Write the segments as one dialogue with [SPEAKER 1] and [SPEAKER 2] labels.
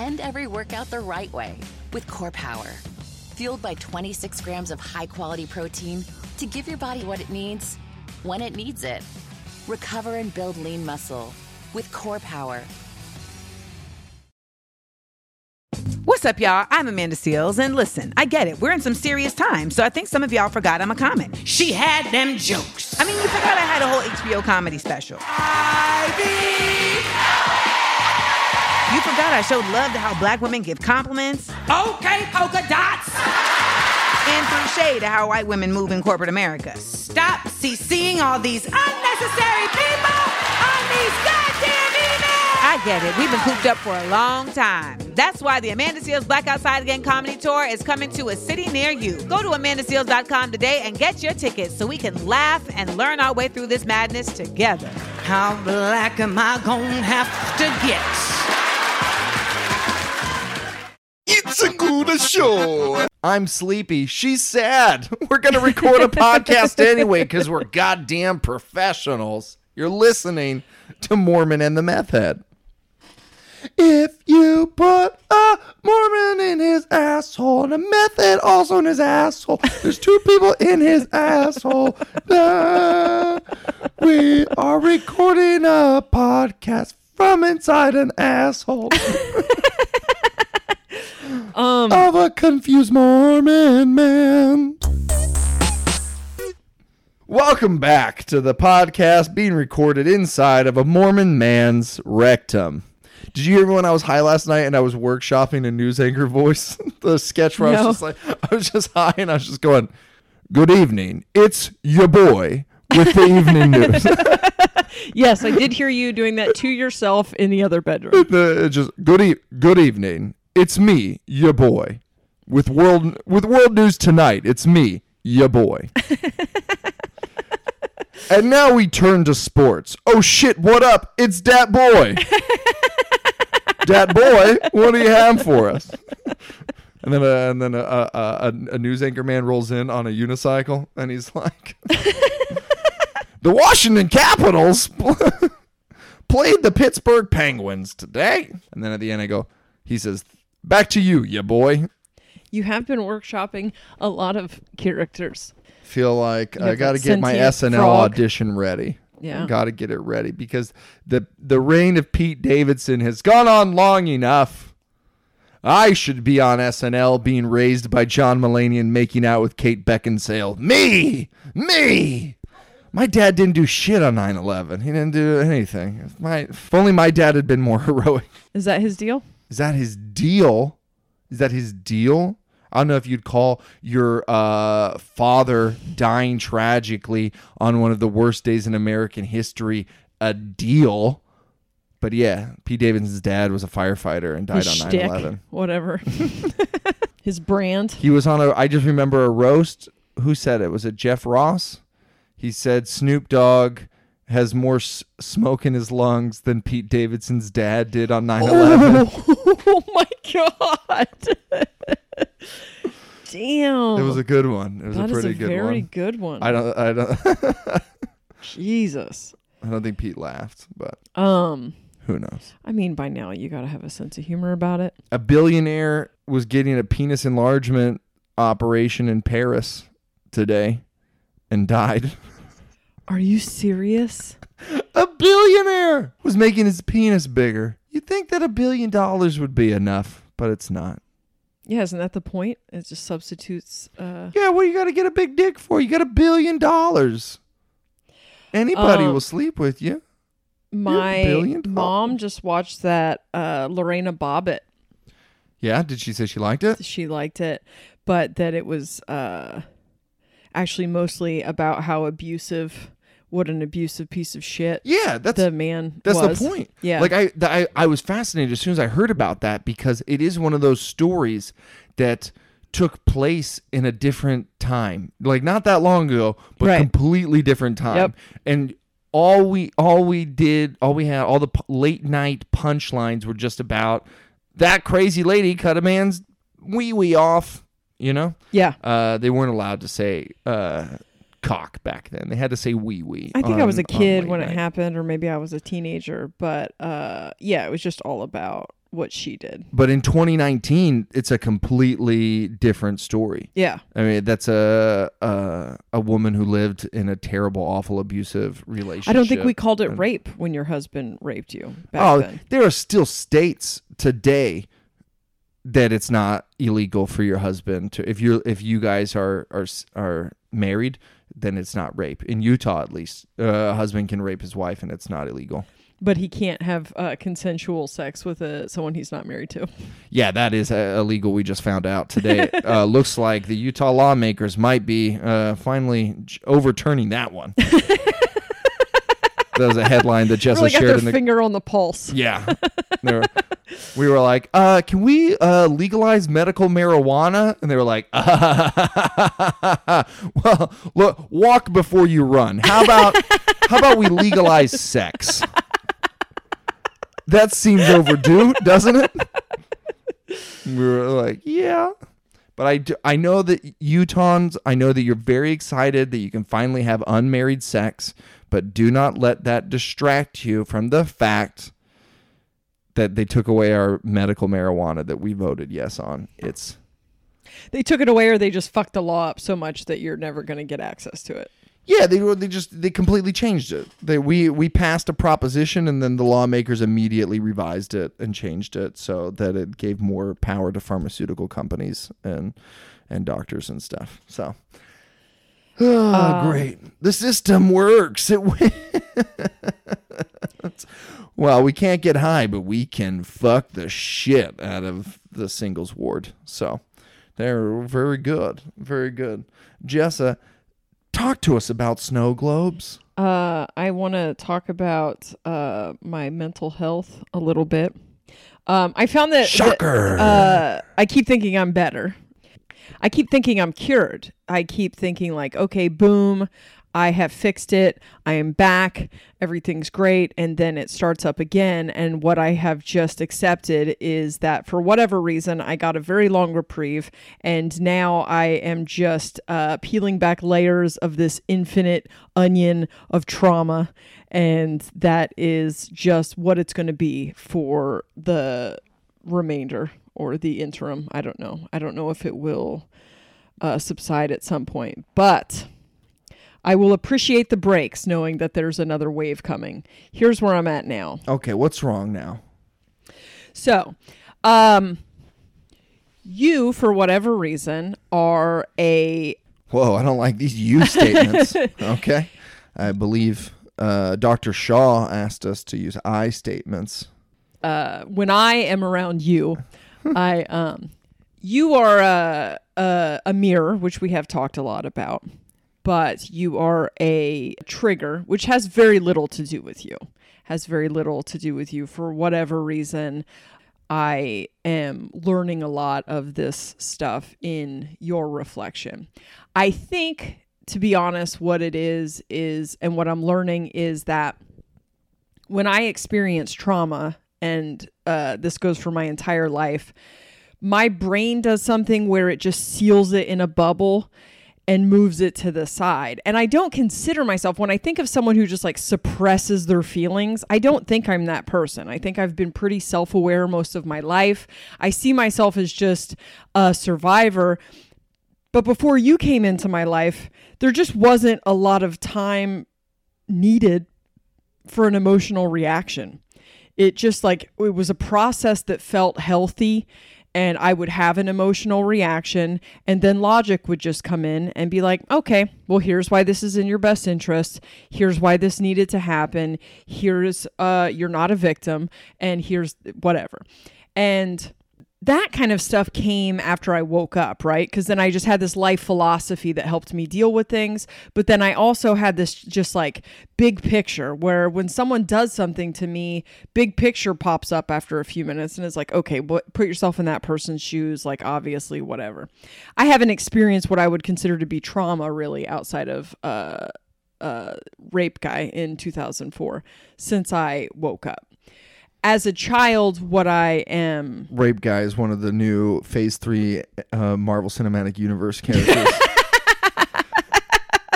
[SPEAKER 1] End every workout the right way with Core Power. Fueled by 26 grams of high quality protein to give your body what it needs when it needs it. Recover and build lean muscle with Core Power.
[SPEAKER 2] What's up, y'all? I'm Amanda Seales, and listen, I get it. We're in some serious times, so I think some of y'all forgot I'm a comic.
[SPEAKER 3] She had them jokes.
[SPEAKER 2] I mean, you forgot I had a whole HBO comedy special. You forgot I showed love to how black women give compliments,
[SPEAKER 3] Okay, polka dots.
[SPEAKER 2] and threw shade to how white women move in corporate America.
[SPEAKER 3] Stop seeing all these unnecessary people on these goddamn emails.
[SPEAKER 2] I get it. We've been cooped up for a long time. That's why the Amanda Seales Black Outside Again comedy tour is coming to a city near you. Go to amandaseales.com today and get your tickets so we can laugh and learn our way through this madness together.
[SPEAKER 3] How black am I gonna have to get?
[SPEAKER 4] It's a good show. I'm sleepy. She's sad. We're going to record a podcast anyway because we're goddamn professionals. You're listening to Mormon and the Meth Head. If you put a Mormon in his asshole and a meth head also in his asshole, there's two people in his asshole. We are recording a podcast from inside an asshole.
[SPEAKER 5] Um,
[SPEAKER 4] of a confused Mormon man. Welcome back to the podcast being recorded inside of a Mormon man's rectum. Did you hear me when I was high last night and I was workshopping a news anchor voice? the sketch where I was just like, I was just high and I was just going, "Good evening, it's your boy with the evening news."
[SPEAKER 5] yes, I did hear you doing that to yourself in the other bedroom.
[SPEAKER 4] the, just good e- good evening. It's me, your boy, with world with world news tonight. It's me, your boy. and now we turn to sports. Oh shit! What up? It's Dat Boy. Dat Boy, what do you have for us? And then, uh, and then a, a, a, a news anchor man rolls in on a unicycle, and he's like, "The Washington Capitals played the Pittsburgh Penguins today." And then at the end, I go, he says, "Back to you, ya boy."
[SPEAKER 5] You have been workshopping a lot of characters.
[SPEAKER 4] Feel like
[SPEAKER 5] You
[SPEAKER 4] I
[SPEAKER 5] have
[SPEAKER 4] got to
[SPEAKER 5] that
[SPEAKER 4] get my
[SPEAKER 5] sentient
[SPEAKER 4] SNL
[SPEAKER 5] frog.
[SPEAKER 4] audition ready.
[SPEAKER 5] Yeah.
[SPEAKER 4] got to get it ready because the the reign of Pete Davidson has gone on long enough. I should be on SNL being raised by John Mulaney and making out with Kate Beckinsale. Me, me. My dad didn't do shit on 9/11. He didn't do anything. If my if only my dad had been more heroic.
[SPEAKER 5] Is that his deal?
[SPEAKER 4] Is that his deal? Is that his deal? I don't know if you'd call your uh, father dying tragically on one of the worst days in American history a deal. But yeah, Pete Davidson's dad was a firefighter and died
[SPEAKER 5] His
[SPEAKER 4] on
[SPEAKER 5] shtick,
[SPEAKER 4] 9/11.
[SPEAKER 5] whatever. his brand.
[SPEAKER 4] He was on a. I just remember a roast. Who said it? Was it Jeff Ross? He said Snoop Dogg has more s- smoke in his lungs than Pete Davidson's dad did on 9/11.
[SPEAKER 5] Oh my god! Damn.
[SPEAKER 4] It was a good one. It was
[SPEAKER 5] That
[SPEAKER 4] a
[SPEAKER 5] is
[SPEAKER 4] pretty good
[SPEAKER 5] very
[SPEAKER 4] one.
[SPEAKER 5] good one.
[SPEAKER 4] I don't. I don't.
[SPEAKER 5] Jesus.
[SPEAKER 4] I don't think Pete laughed, but
[SPEAKER 5] Um,
[SPEAKER 4] who knows?
[SPEAKER 5] I mean, by now you got to have a sense of humor about it.
[SPEAKER 4] A billionaire was getting a penis enlargement operation in Paris today, and died.
[SPEAKER 5] Are you serious?
[SPEAKER 4] A billionaire was making his penis bigger. You'd think that a billion dollars would be enough, but it's not.
[SPEAKER 5] Yeah, isn't that the point? It just substitutes. Uh,
[SPEAKER 4] Yeah, what you got to get a big dick for? You got a billion dollars. Anybody
[SPEAKER 5] Um,
[SPEAKER 4] will sleep with you.
[SPEAKER 5] my mom just watched that uh, Lorena Bobbitt.
[SPEAKER 4] Yeah, did she say she liked it?
[SPEAKER 5] She liked it, but that it was uh, actually mostly about how abusive, what an abusive piece of shit.
[SPEAKER 4] Yeah, that's
[SPEAKER 5] the man.
[SPEAKER 4] That's
[SPEAKER 5] was.
[SPEAKER 4] the point.
[SPEAKER 5] Yeah,
[SPEAKER 4] Like I, th- I, I was fascinated as soon as I heard about that because it is one of those stories that took place in a different time, like not that long ago, but
[SPEAKER 5] Right.
[SPEAKER 4] completely different time.
[SPEAKER 5] Yep.
[SPEAKER 4] And all we, all we did, all we had, all the p- late night punchlines were just about that crazy lady cut a man's wee wee off. You know,
[SPEAKER 5] yeah.
[SPEAKER 4] uh, they weren't allowed to say uh, cock back then. They had to say wee wee.
[SPEAKER 5] I think I was a
[SPEAKER 4] on- on
[SPEAKER 5] kid when it happened, or maybe I was a teenager. But uh, yeah, it was just all about what she did.
[SPEAKER 4] But in 2019, it's a completely different story.
[SPEAKER 5] Yeah.
[SPEAKER 4] I mean, that's a a, a woman who lived in a terrible, awful, abusive relationship.
[SPEAKER 5] I don't think we called it
[SPEAKER 4] and-
[SPEAKER 5] rape when your husband raped you back
[SPEAKER 4] Oh,
[SPEAKER 5] then.
[SPEAKER 4] there are still states today that it's not illegal for your husband to if you if you guys are are are married, then it's not rape. In Utah, at least, uh, a husband can rape his wife, and it's not illegal.
[SPEAKER 5] But he can't have uh, consensual sex with a, someone he's not married to.
[SPEAKER 4] Yeah, that is uh, illegal. We just found out today. uh, looks like the Utah lawmakers might be uh, finally j- overturning that one. that was a headline that Jessa
[SPEAKER 5] really got
[SPEAKER 4] shared
[SPEAKER 5] their
[SPEAKER 4] in the
[SPEAKER 5] finger on the pulse.
[SPEAKER 4] Yeah. Were- we were like, uh, can we uh, legalize medical marijuana? And they were like, well, look, walk before you run. How about how about we legalize sex? That seems overdue, doesn't it? We were like, yeah. But I, do, I know that Utahns, I know that you're very excited that you can finally have unmarried sex, but do not let that distract you from the fact that they took away our medical marijuana that we voted yes on. It's
[SPEAKER 5] They took it away or they just fucked the law up so much that you're never going to get access to it.
[SPEAKER 4] yeah, they they just they completely changed it. They we we passed a proposition and then the lawmakers immediately revised it and changed it so that it gave more power to pharmaceutical companies and and doctors and stuff. So Oh, great. The system works. It wi- Well, we can't get high, but we can fuck the shit out of the singles ward. So they're very good. Very good. Jessa, talk to us about snow globes.
[SPEAKER 5] Uh, I want to talk about uh, my mental health a little bit. Um, I found that, that, uh, I keep thinking I'm better. I keep thinking I'm cured. I keep thinking like, okay, boom, I have fixed it. I am back. Everything's great. And then it starts up again. And what I have just accepted is that for whatever reason, I got a very long reprieve. And now I am just uh, peeling back layers of this infinite onion of trauma. And that is just what it's going to be for the remainder or the interim. I don't know. I don't know if it will uh, subside at some point. But. I will appreciate the breaks knowing that there's another wave coming. Here's where I'm at now.
[SPEAKER 4] Okay, what's wrong now?
[SPEAKER 5] So, um, you, for whatever reason, are a
[SPEAKER 4] Whoa, I don't like these you statements. okay. I believe uh, Dr. Shaw asked us to use I statements.
[SPEAKER 5] uh, when I am around you, I um, you are a, a a mirror, which we have talked a lot about, but you are a trigger, which has very little to do with you. Has very little to do with you for whatever reason. I am learning a lot of this stuff in your reflection. I think, to be honest, what it is is, and what I'm learning is that when I experience trauma, and uh, this goes for my entire life, my brain does something where it just seals it in a bubble and moves it to the side. And I don't consider myself, when I think of someone who just like suppresses their feelings, I don't think I'm that person. I think I've been pretty self aware most of my life. I see myself as just a survivor. But before you came into my life, there just wasn't a lot of time needed for an emotional reaction. It just like it was a process that felt healthy and I would have an emotional reaction and then logic would just come in and be like, "Okay, well here's why this is in your best interest. Here's why this needed to happen. Here's uh you're not a victim and here's whatever." And that kind of stuff came after I woke up, right? Because then I just had this life philosophy that helped me deal with things. But then I also had this just like big picture where when someone does something to me, big picture pops up after a few minutes and it's like, okay, what, put yourself in that person's shoes, like obviously, whatever. I haven't experienced what I would consider to be trauma really outside of, uh, uh, rape guy in 2004 since I woke up. As a child, what I am
[SPEAKER 4] Rape Guy is one of the new Phase 3 uh, Marvel Cinematic Universe characters.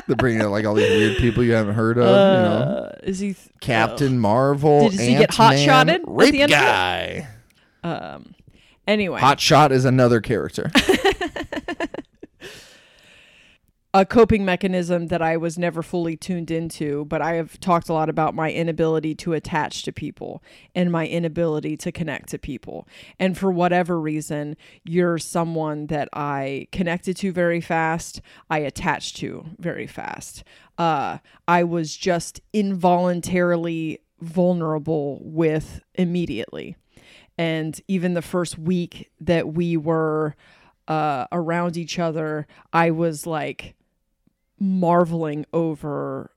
[SPEAKER 4] They're bringing out like all these weird people you haven't heard of. you know,
[SPEAKER 5] Uh, is he th-
[SPEAKER 4] Captain Marvel,
[SPEAKER 5] Did- does he get
[SPEAKER 4] Ant-Man,
[SPEAKER 5] hot-shotted at
[SPEAKER 4] Rape
[SPEAKER 5] the end of it?
[SPEAKER 4] Guy.
[SPEAKER 5] Um, anyway,
[SPEAKER 4] Hot Shot is another character.
[SPEAKER 5] a coping mechanism that I was never fully tuned into, but I have talked a lot about my inability to attach to people and my inability to connect to people. And for whatever reason, you're someone that I connected to very fast, I attached to very fast. Uh, I was just involuntarily vulnerable with immediately. And even the first week that we were uh, around each other, I was like, marveling over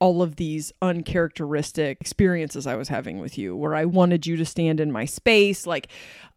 [SPEAKER 5] all of these uncharacteristic experiences I was having with you, where I wanted you to stand in my space, like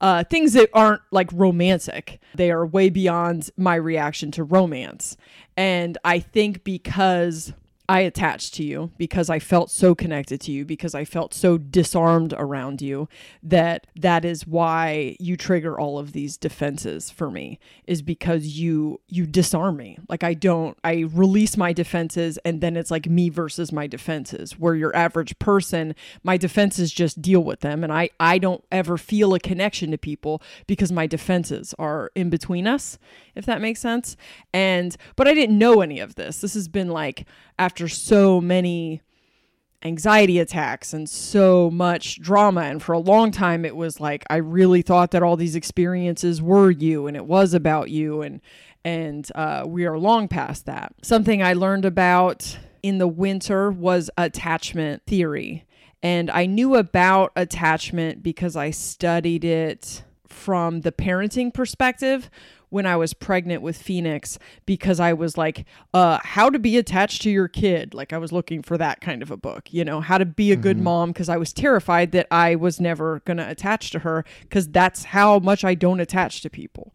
[SPEAKER 5] uh, things that aren't like romantic. They are way beyond my reaction to romance. And I think because I attached to you because I felt so connected to you because I felt so disarmed around you that that is why you trigger all of these defenses for me is because you you disarm me. Like I don't I release my defenses and then it's like me versus my defenses. Where your average person my defenses just deal with them and I I don't ever feel a connection to people because my defenses are in between us if that makes sense. And but I didn't know any of this. This has been like after so many anxiety attacks and so much drama and for a long time it was like I really thought that all these experiences were you and it was about you and and uh, we are long past that. Something I learned about in the winter was attachment theory. And I knew about attachment because I studied it from the parenting perspective when I was pregnant with Phoenix because I was like, uh, how to be attached to your kid. Like I was looking for that kind of a book, you know, how to be a good mom because I was terrified that I was never going to attach to her because that's how much I don't attach to people.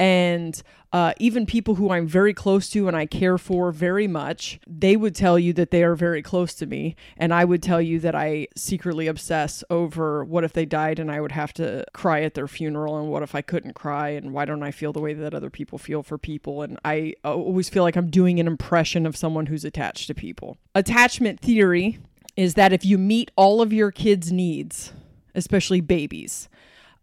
[SPEAKER 5] And uh, even people who I'm very close to and I care for very much, they would tell you that they are very close to me. And I would tell you that I secretly obsess over what if they died and I would have to cry at their funeral and what if I couldn't cry and why don't I feel the way that other people feel for people. And I always feel like I'm doing an impression of someone who's attached to people. Attachment theory is that if you meet all of your kids' needs, especially babies,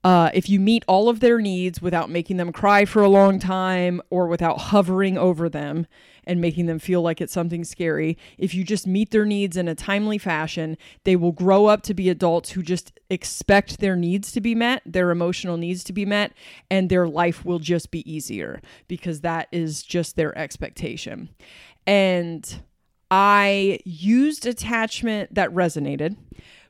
[SPEAKER 5] uh, if you meet all of their needs without making them cry for a long time or without hovering over them and making them feel like it's something scary, if you just meet their needs in a timely fashion, they will grow up to be adults who just expect their needs to be met, their emotional needs to be met, and their life will just be easier because that is just their expectation. And I used attachment that resonated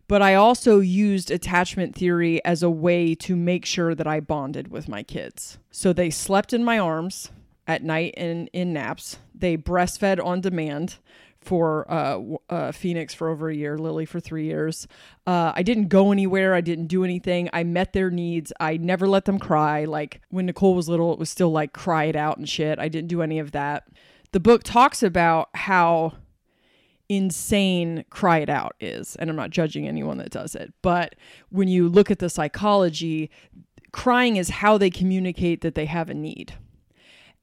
[SPEAKER 5] but I also used attachment theory as a way to make sure that I bonded with my kids. So they slept in my arms at night and in naps. They breastfed on demand for uh, uh, Phoenix for over a year, Lily for three years. Uh, I didn't go anywhere. I didn't do anything. I met their needs. I never let them cry. Like when Nicole was little, it was still like cry it out and shit. I didn't do any of that. The book talks about how insane cry it out is and i'm not judging anyone that does it. But when you look at the psychology crying is how they communicate that they have a need.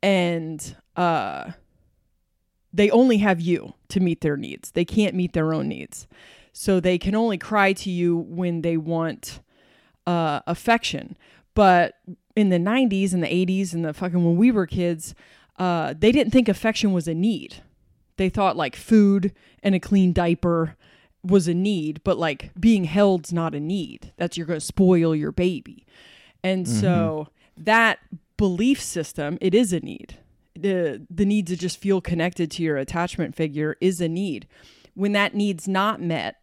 [SPEAKER 5] And uh they only have you to meet their needs. They can't meet their own needs. So they can only cry to you when they want uh affection. But in the 90s and the 80s and the fucking when we were kids uh they didn't think affection was a need they thought like food and a clean diaper was a need, but like being held's not a need. That's you're going to spoil your baby. And mm-hmm. so that belief system, it is a need. The the need to just feel connected to your attachment figure is a need. When that need's not met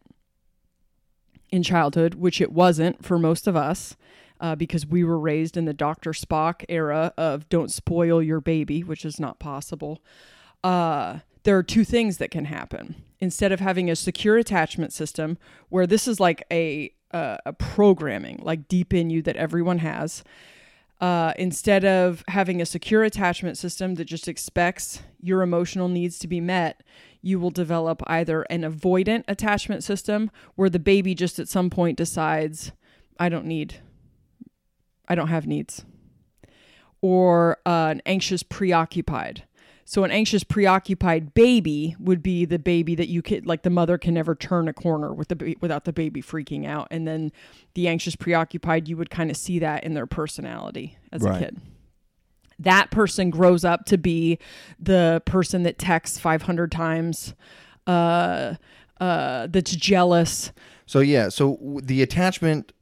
[SPEAKER 5] in childhood, which it wasn't for most of us, uh, because we were raised in the Dr. Spock era of don't spoil your baby, which is not possible. Uh, there are two things that can happen. Instead of having a secure attachment system where this is like a uh, a programming like deep in you that everyone has, uh, instead of having a secure attachment system that just expects your emotional needs to be met, you will develop either an avoidant attachment system where the baby just at some point decides, I don't need, I don't have needs, or uh, an anxious preoccupied So an anxious preoccupied baby would be the baby that you could like the mother can never turn a corner with the without the baby freaking out and then the anxious preoccupied you would kind of see that in their personality as
[SPEAKER 4] Right.
[SPEAKER 5] a kid. That person grows up to be the person that texts 500 times uh uh that's jealous.
[SPEAKER 4] So yeah, so w- the attachment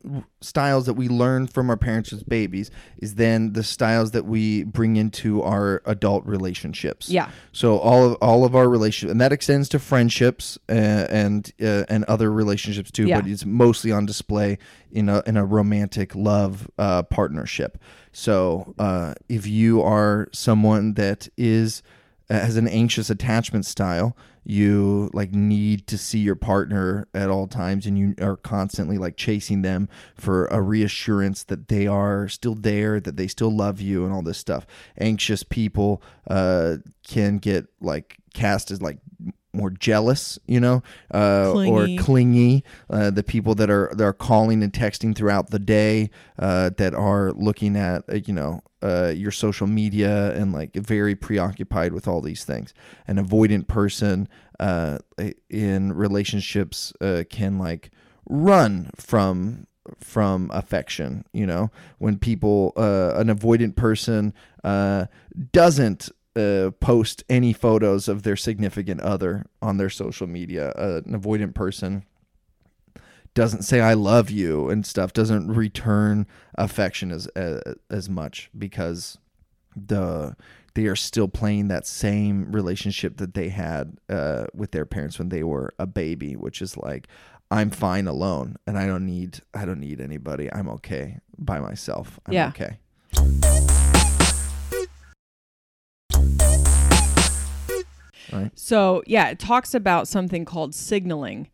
[SPEAKER 4] styles that we learn from our parents as babies is then the styles that we bring into our adult relationships.
[SPEAKER 5] Yeah.
[SPEAKER 4] So all of all of our relationships, and that extends to friendships uh, and uh, and other relationships too.
[SPEAKER 5] Yeah.
[SPEAKER 4] But it's mostly on display in a in a romantic love uh, partnership. So uh, if you are someone that is uh, has an anxious attachment style you like need to see your partner at all times and you are constantly like chasing them for a reassurance that they are still there that they still love you and all this stuff. Anxious people uh can get like cast as like more jealous you know uh
[SPEAKER 5] Clingy.
[SPEAKER 4] or clingy uh the people that are that are calling and texting throughout the day uh that are looking at uh, you know uh, your social media and like very preoccupied with all these things. An avoidant person uh, in relationships uh, can like run from from affection. You know, when people uh, an avoidant person uh, doesn't. Uh, post any photos of their significant other on their social media. Uh, an avoidant person doesn't say I love you and stuff doesn't return affection as as, as much because the they are still playing that same relationship that they had uh, with their parents when they were a baby which is like I'm fine alone and I don't need I don't need anybody I'm okay by myself I'm
[SPEAKER 5] Yeah.
[SPEAKER 4] okay
[SPEAKER 5] So yeah, it talks about something called signaling.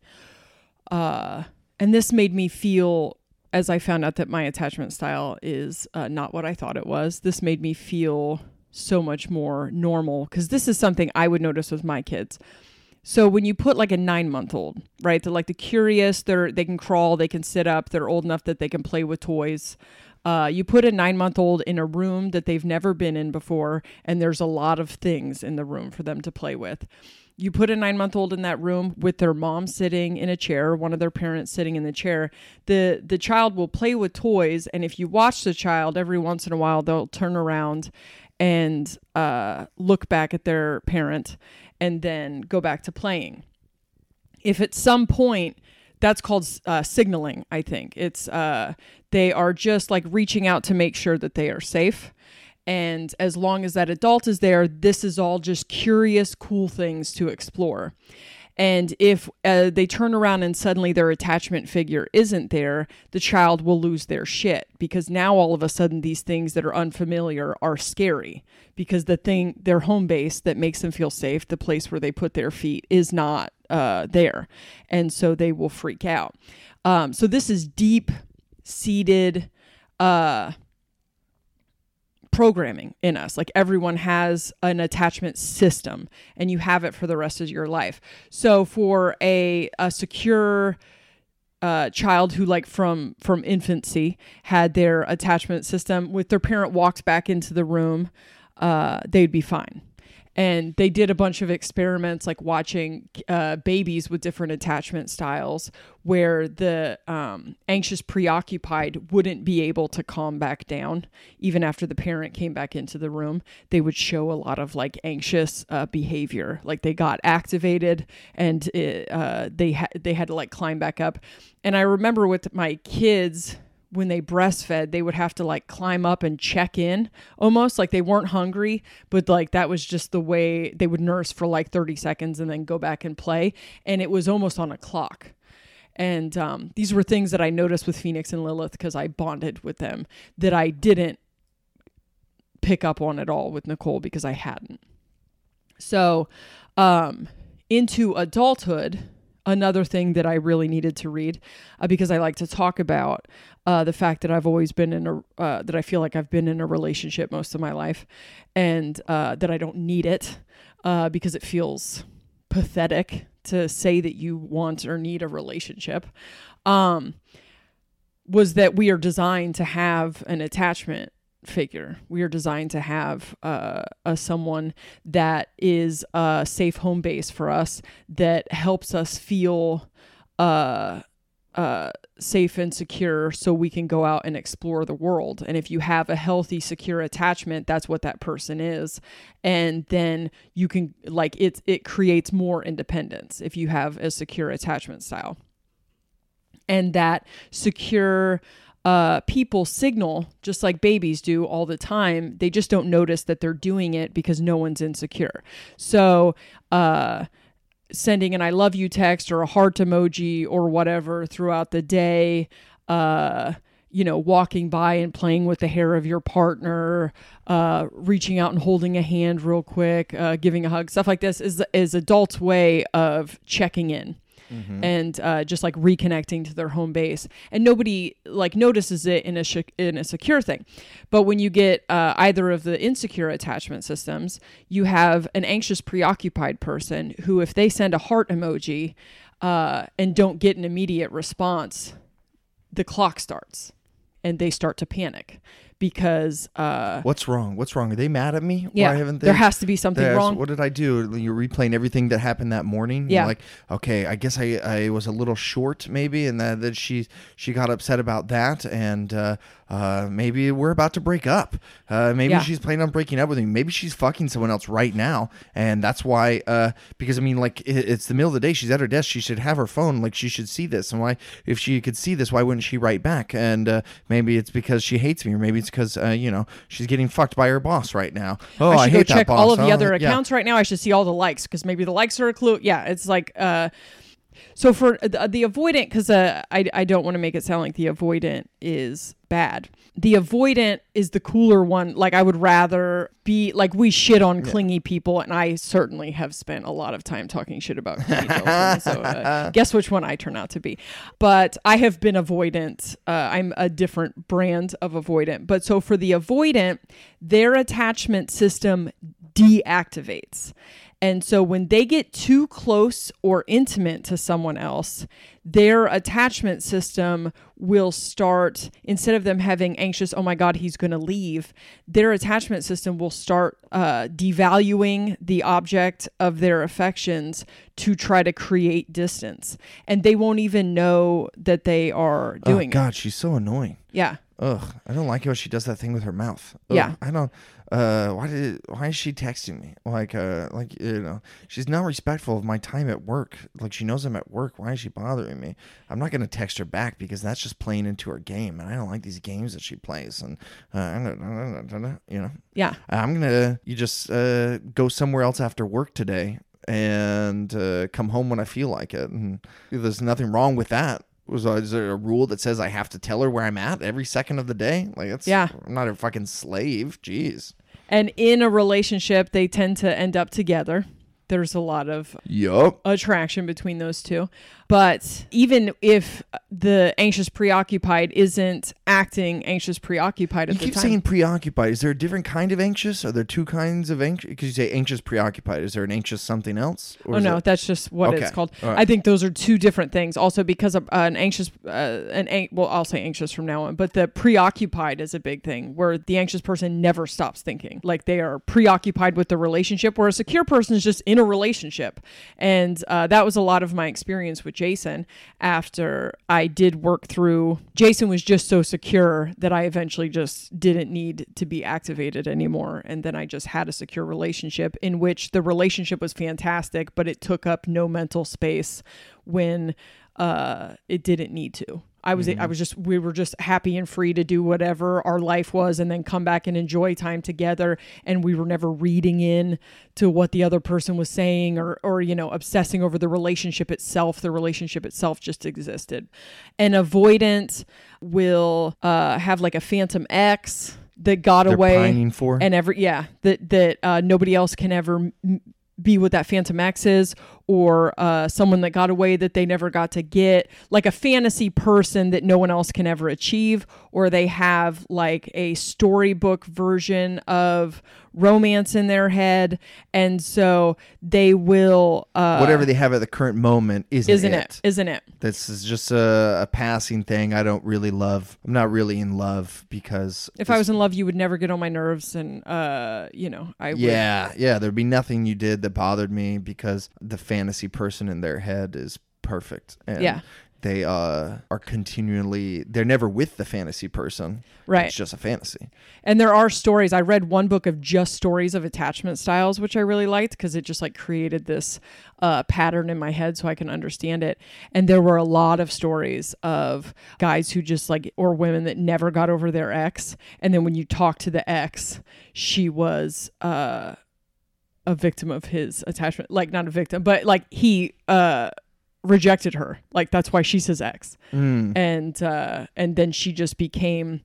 [SPEAKER 5] Uh, and this made me feel, as I found out that my attachment style is uh, not what I thought it was. This made me feel so much more normal because this is something I would notice with my kids. So when you put like a nine month old, right? They're like the curious. They're they can crawl, they can sit up. They're old enough that they can play with toys. Uh, you put a nine month old in a room that they've never been in before, and there's a lot of things in the room for them to play with. You put a nine month old in that room with their mom sitting in a chair, one of their parents sitting in the chair. The the child will play with toys, and if you watch the child every once in a while, they'll turn around and uh, look back at their parent and then go back to playing if at some point that's called uh, signaling i think. It's uh, they are just like reaching out to make sure that they are safe. And as long as that adult is there this is all just curious cool things to explore and if uh, they turn around and suddenly their attachment figure isn't there, the child will lose their shit because now all of a sudden these things that are unfamiliar are scary because the thing, their home base that makes them feel safe, the place where they put their feet, is not uh, there. And so they will freak out. Um, so this is deep seated. Uh, programming in us. Like everyone has an attachment system and you have it for the rest of your life. So for a a secure uh, child who like from from infancy had their attachment system with their parent walked back into the room uh, they'd be fine and they did a bunch of experiments like watching uh, babies with different attachment styles where the um, anxious preoccupied wouldn't be able to calm back down. Even after the parent came back into the room they would show a lot of like anxious uh, behavior. Like they got activated and it, uh, they, ha- they had to like climb back up. And i remember with my kids when they breastfed, they would have to like climb up and check in almost like they weren't hungry, but like that was just the way they would nurse for like 30 seconds and then go back and play. And it was almost on a clock. And um, these were things that I noticed with Phoenix and Lilith because I bonded with them that I didn't pick up on at all with Nicole because I hadn't. So, um, into adulthood, another thing that I really needed to read uh, because I like to talk about uh, the fact that I've always been in a uh, that I feel like I've been in a relationship most of my life, and uh, that I don't need it uh, because it feels pathetic to say that you want or need a relationship. Um, was that we are designed to have an attachment figure. We are designed to have uh, a someone that is a safe home base for us that helps us feel uh, uh, safe and secure so we can go out and explore the world. And if you have a healthy, secure attachment, that's what that person is. And then you can like it it creates more independence if you have a secure attachment style. And that secure uh, people signal just like babies do all the time. They just don't notice that they're doing it because no one's insecure. So, uh, sending an I love you text or a heart emoji or whatever throughout the day, uh, you know, walking by and playing with the hair of your partner, uh, reaching out and holding a hand real quick, uh, giving a hug, stuff like this is is adults' way of checking in. And uh, just like reconnecting to their home base, and nobody like notices it in a sh- in a secure thing. But when you get uh, either of the insecure attachment systems, you have an anxious, preoccupied person who, if they send a heart emoji uh, and don't get an immediate response, the clock starts and they start to panic because uh,
[SPEAKER 4] What's wrong? What's wrong? Are they mad at me?
[SPEAKER 5] yeah,
[SPEAKER 4] Why haven't they?
[SPEAKER 5] there has to be something
[SPEAKER 4] There's-
[SPEAKER 5] wrong.
[SPEAKER 4] What did I do? You're replaying everything that happened that morning. You're
[SPEAKER 5] Yeah.
[SPEAKER 4] like, okay, I guess I, I was a little short, maybe, and that, that she she got upset about that, and uh, uh, maybe we're about to break up. Uh, maybe
[SPEAKER 5] Yeah.
[SPEAKER 4] she's planning on breaking up with me. Maybe she's fucking someone else right now, and that's why. Uh, because I mean, like, it, it's the middle of the day. She's at her desk. She should have her phone. Like, she should see this. And why, if she could see this, why wouldn't she write back? And uh, maybe it's because she hates me, or maybe it's because uh, you know she's getting fucked by her boss right now. Oh,
[SPEAKER 5] I
[SPEAKER 4] I,
[SPEAKER 5] should
[SPEAKER 4] hate
[SPEAKER 5] go
[SPEAKER 4] that
[SPEAKER 5] check
[SPEAKER 4] boss.
[SPEAKER 5] all of the
[SPEAKER 4] Oh,
[SPEAKER 5] other
[SPEAKER 4] yeah.
[SPEAKER 5] accounts right now. I should see all the likes because maybe the likes are a clue. Yeah, it's like uh, so for the, the avoidant because uh, I I don't want to make it sound like the avoidant is bad. The avoidant is the cooler one. Like I would rather be like we shit on clingy people, and I certainly have spent a lot of time talking shit about clingy children. so uh, guess which one I turn out to be. But I have been avoidant. Uh, I'm a different brand of avoidant. But so for the avoidant, their attachment system deactivates. And so when they get too close or intimate to someone else, their attachment system will start, instead of them having anxious, oh my God, he's going to leave, their attachment system will start uh, devaluing the object of their affections to try to create distance. And they won't even know that they are
[SPEAKER 4] Oh
[SPEAKER 5] doing it.
[SPEAKER 4] God, she's so annoying.
[SPEAKER 5] Yeah.
[SPEAKER 4] Ugh, I don't like how she does that thing with her mouth. Ugh,
[SPEAKER 5] Yeah.
[SPEAKER 4] I don't. Uh, why did? Why is she texting me? Like, uh, like you know, she's not respectful of my time at work. Like, she knows I'm at work. Why is she bothering me? I'm not gonna text her back because that's just playing into her game, and I don't like these games that she plays. And uh, you know,
[SPEAKER 5] Yeah.
[SPEAKER 4] I'm gonna you just uh go somewhere else after work today and uh, come home when I feel like it. And there's nothing wrong with that. Was uh, is there a rule that says I have to tell her where I'm at every second of the day? Like it's
[SPEAKER 5] Yeah.
[SPEAKER 4] I'm not a fucking slave. Jeez.
[SPEAKER 5] And in a relationship, they tend to end up together. There's a lot of
[SPEAKER 4] Yup.
[SPEAKER 5] attraction between those two. But even if the anxious preoccupied isn't acting anxious preoccupied at
[SPEAKER 4] You
[SPEAKER 5] the
[SPEAKER 4] keep saying preoccupied. Is there a different kind of anxious? Are there two kinds of anxious? Because you say anxious preoccupied. Is there an anxious something else? Or
[SPEAKER 5] Oh no, that's just what it's called.
[SPEAKER 4] All right.
[SPEAKER 5] I think those are two different things. Also, because of, uh, an anxious, uh, an an- well, I'll say anxious from now on, but the preoccupied is a big thing where the anxious person never stops thinking. Like they are preoccupied with the relationship, where a secure person is just in a relationship. And uh, that was a lot of my experience with Jason. After I did work through, Jason was just so secure that I eventually just didn't need to be activated anymore. And then I just had a secure relationship in which the relationship was fantastic, but it took up no mental space when uh, it didn't need to. I was I was just we were just happy and free to do whatever our life was and then come back and enjoy time together and we were never reading in to what the other person was saying or or you know obsessing over the relationship itself the relationship itself just existed. And avoidant will uh, have like a phantom X that got
[SPEAKER 4] They're
[SPEAKER 5] away
[SPEAKER 4] pining for.
[SPEAKER 5] and every yeah that that uh, nobody else can ever m- be what that phantom x is or uh, someone that got away that they never got to get, like a fantasy person that no one else can ever achieve, or they have like a storybook version of romance in their head, and so they will uh,
[SPEAKER 4] Whatever they have at the current moment isn't,
[SPEAKER 5] isn't it? Isn't it?
[SPEAKER 4] This is just a, a passing thing. I don't really love. I'm not really in love because
[SPEAKER 5] If I was in love, you would never get on my nerves, and uh, you know, I would.
[SPEAKER 4] Yeah, yeah. There'd be nothing you did that bothered me because the fantasy person in their head is perfect. And
[SPEAKER 5] Yeah.
[SPEAKER 4] They uh, are continually, they're never with the fantasy person.
[SPEAKER 5] Right.
[SPEAKER 4] It's just a fantasy.
[SPEAKER 5] And there are stories. I read one book of just stories of attachment styles, which I really liked because it just like created this uh, pattern in my head so I can understand it. And there were a lot of stories of guys who just like, or women that never got over their ex. And then when you talk to the ex, she was, uh, a victim of his attachment like not a victim but like he uh rejected her. Like that's why she's his ex and uh and then she just became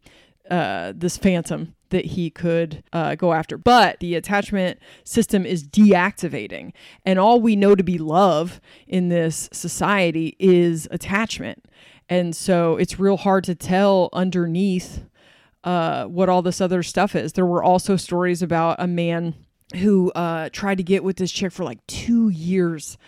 [SPEAKER 5] uh this phantom that he could uh, go after. But the attachment system is deactivating. And all we know to be love in this society is attachment. And so it's real hard to tell underneath uh, what all this other stuff is. There were also stories about a man who uh, tried to get with this chick for like two years.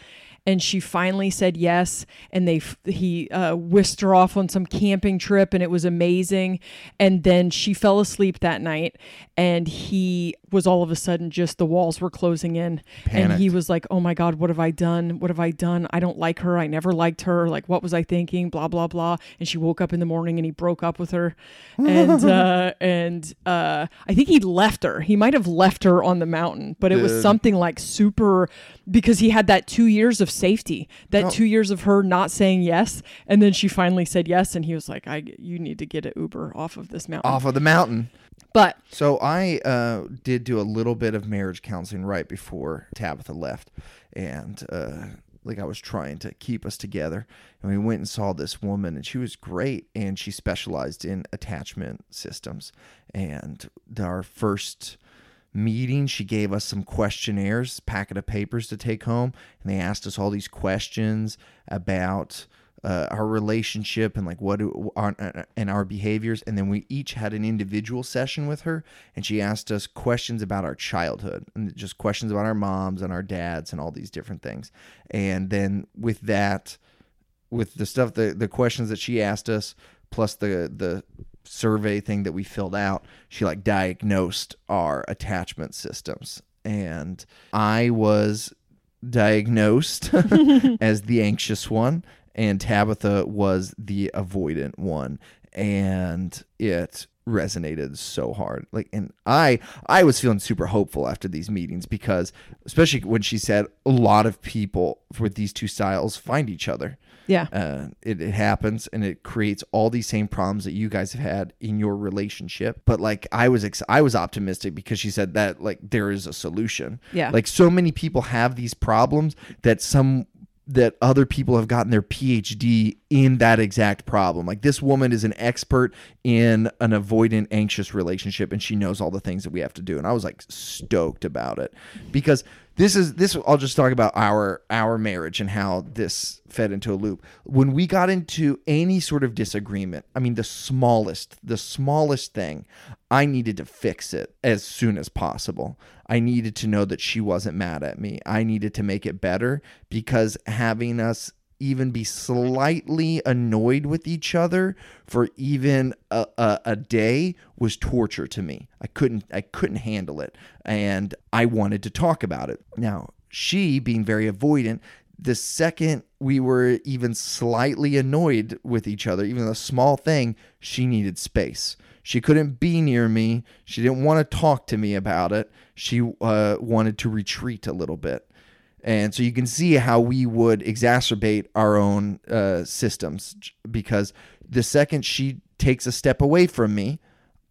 [SPEAKER 5] And she finally said yes, and they he uh, whisked her off on some camping trip, and it was amazing. And then she fell asleep that night, and he was all of a sudden just the walls were closing in, and he was like, "Oh my God, what have I done? What have I done? I don't like her. I never liked her. Like, what was I thinking? Blah blah blah." And she woke up in the morning, and he broke up with her, and uh, and uh, I think he left her. He might have left her on the mountain, but it was something like super because he had that two years of safety, that
[SPEAKER 4] Oh.
[SPEAKER 5] two years of her not saying yes, and then she finally said yes, and he was like, "I, you need to get an Uber off of this mountain."
[SPEAKER 4] Off of the mountain.
[SPEAKER 5] But
[SPEAKER 4] So I uh, did do a little bit of marriage counseling right before Tabitha left, and uh, like I was trying to keep us together. And we went and saw this woman, and she was great, and she specialized in attachment systems. And our first meeting, she gave us some questionnaires, packet of papers to take home, and they asked us all these questions about uh, our relationship and like what do, our, and our behaviors. And then we each had an individual session with her and she asked us questions about our childhood and just questions about our moms and our dads and all these different things. And then with that with the stuff the the questions that she asked us plus the the survey thing that we filled out she like diagnosed our attachment systems. And i was diagnosed as the anxious one and tabitha was the avoidant one and it resonated so hard. Like and i i was feeling super hopeful after these meetings because especially when she said a lot of people with these two styles find each other.
[SPEAKER 5] Yeah,
[SPEAKER 4] uh, it, it happens and it creates all these same problems that you guys have had in your relationship. But like i was ex- i was optimistic because she said that like there is a solution.
[SPEAKER 5] Yeah.
[SPEAKER 4] like so many people have these problems that some that other people have gotten their phd in that exact problem. Like this woman is an expert in an avoidant anxious relationship and she knows all the things that we have to do. And i was like stoked about it. Because this is this i'll just talk about our our marriage and how this fed into a loop. When we got into any sort of disagreement i mean the smallest the smallest thing i needed to fix it as soon as possible. I needed to know that she wasn't mad at me. I needed to make it better because having us even be slightly annoyed with each other for even a, a, a day was torture to me. I couldn't I couldn't handle it and I wanted to talk about it. Now, she being very avoidant, the second we were even slightly annoyed with each other, even a small thing, she needed space. She couldn't be near me. She didn't want to talk to me about it. She uh, wanted to retreat a little bit. And so you can see how we would exacerbate our own uh, systems because the second she takes a step away from me,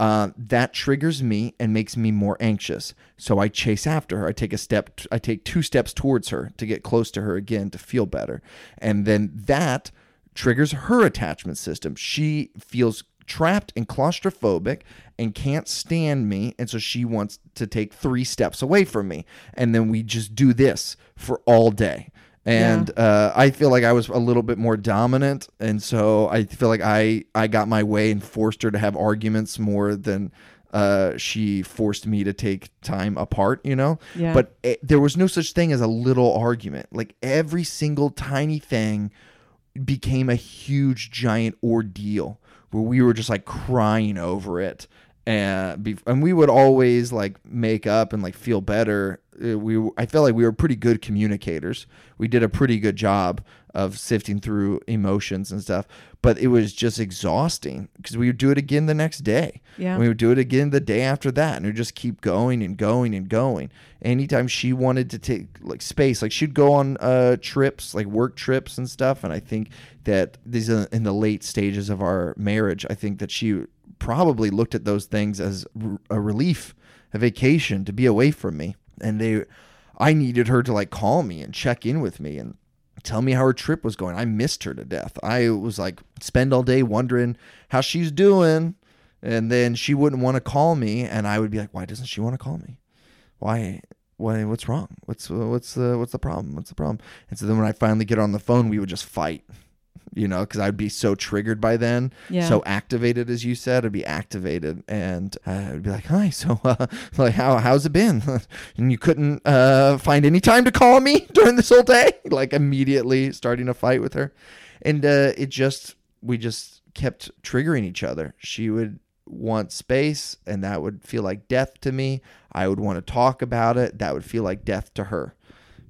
[SPEAKER 4] uh, that triggers me and makes me more anxious. So I chase after her. I take a step, I take two steps towards her to get close to her again to feel better. And then that triggers her attachment system. She feels trapped and claustrophobic and can't stand me and so she wants to take 3 steps away from me and then we just do this for all day And uh, I feel like I was a little bit more dominant, and so I feel like I I got my way and forced her to have arguments more than uh, she forced me to take time apart. You know.
[SPEAKER 5] Yeah.
[SPEAKER 4] But it, there was no such thing as a little argument. Like every single tiny thing became a huge giant ordeal where we were just like crying over it. And be, and we would always like make up and like feel better. Uh, we I felt like we were pretty good communicators. We did a pretty good job of sifting through emotions and stuff but it was just exhausting because we would do it again the next day.
[SPEAKER 5] Yeah.
[SPEAKER 4] we would do it again the day after that and it would just keep going and going and going. Anytime she wanted to take like space like she'd go on uh trips like work trips and stuff and i think that these are in the late stages of our marriage i think that she probably looked at those things as a relief a vacation to be away from me. And they i needed her to like call me and check in with me and tell me how her trip was going. I missed her to death. I was like spend all day wondering how she's doing and then she wouldn't want to call me and i would be like why doesn't she want to call me? Why why what's wrong? What's what's the what's the problem? What's the problem? And so then when i finally get on the phone we would just fight you know because i'd be so triggered by then
[SPEAKER 5] Yeah.
[SPEAKER 4] so activated as you said i'd be activated and uh, i'd be like hi so uh, like how how's it been? And you couldn't uh, find any time to call me during this whole day like immediately starting a fight with her. And uh, it just we just kept triggering each other. She would want space and that would feel like death to me. I would want to talk about it. That would feel like death to her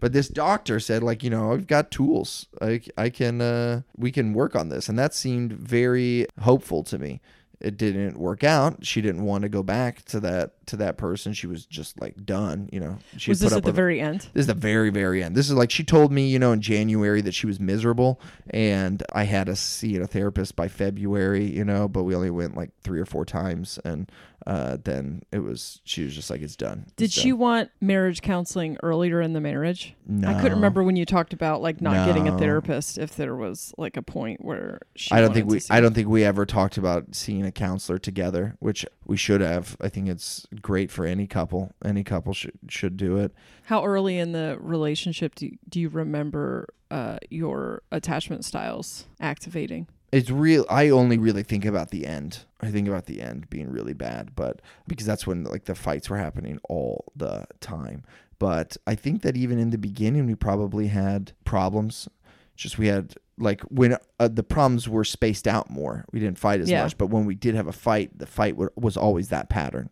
[SPEAKER 4] but this doctor said like you know i've got tools. I, I can uh, we can work on this. And that seemed very hopeful to me. It didn't work out. She didn't want to go back to that to that person. She was just like done you know. She
[SPEAKER 5] was this at the very end?
[SPEAKER 4] this is the very, very end. This is like she told me, you know, in January that she was miserable, and I had to see a therapist by February, you know, but we only went like three or four times, and uh, then it was she was just like, it's done.
[SPEAKER 5] Did
[SPEAKER 4] It's
[SPEAKER 5] she want marriage counseling earlier in the marriage?
[SPEAKER 4] No.
[SPEAKER 5] I couldn't remember when you talked about like not getting a therapist if there was like a point where she
[SPEAKER 4] I don't think we. I don't think we ever talked about seeing a counselor together, which we should have. I think it's great for any couple. Any couple should should do it.
[SPEAKER 5] How early in the relationship do you, do you remember uh, your attachment styles activating?
[SPEAKER 4] It's real i only really think about the end. I think about the end being really bad but because that's when like the fights were happening all the time. But i think that even in the beginning we probably had problems. Just we had like when uh, the problems were spaced out more. We didn't fight as
[SPEAKER 5] Yeah.
[SPEAKER 4] much but when we did have a fight the fight wa- was always that pattern.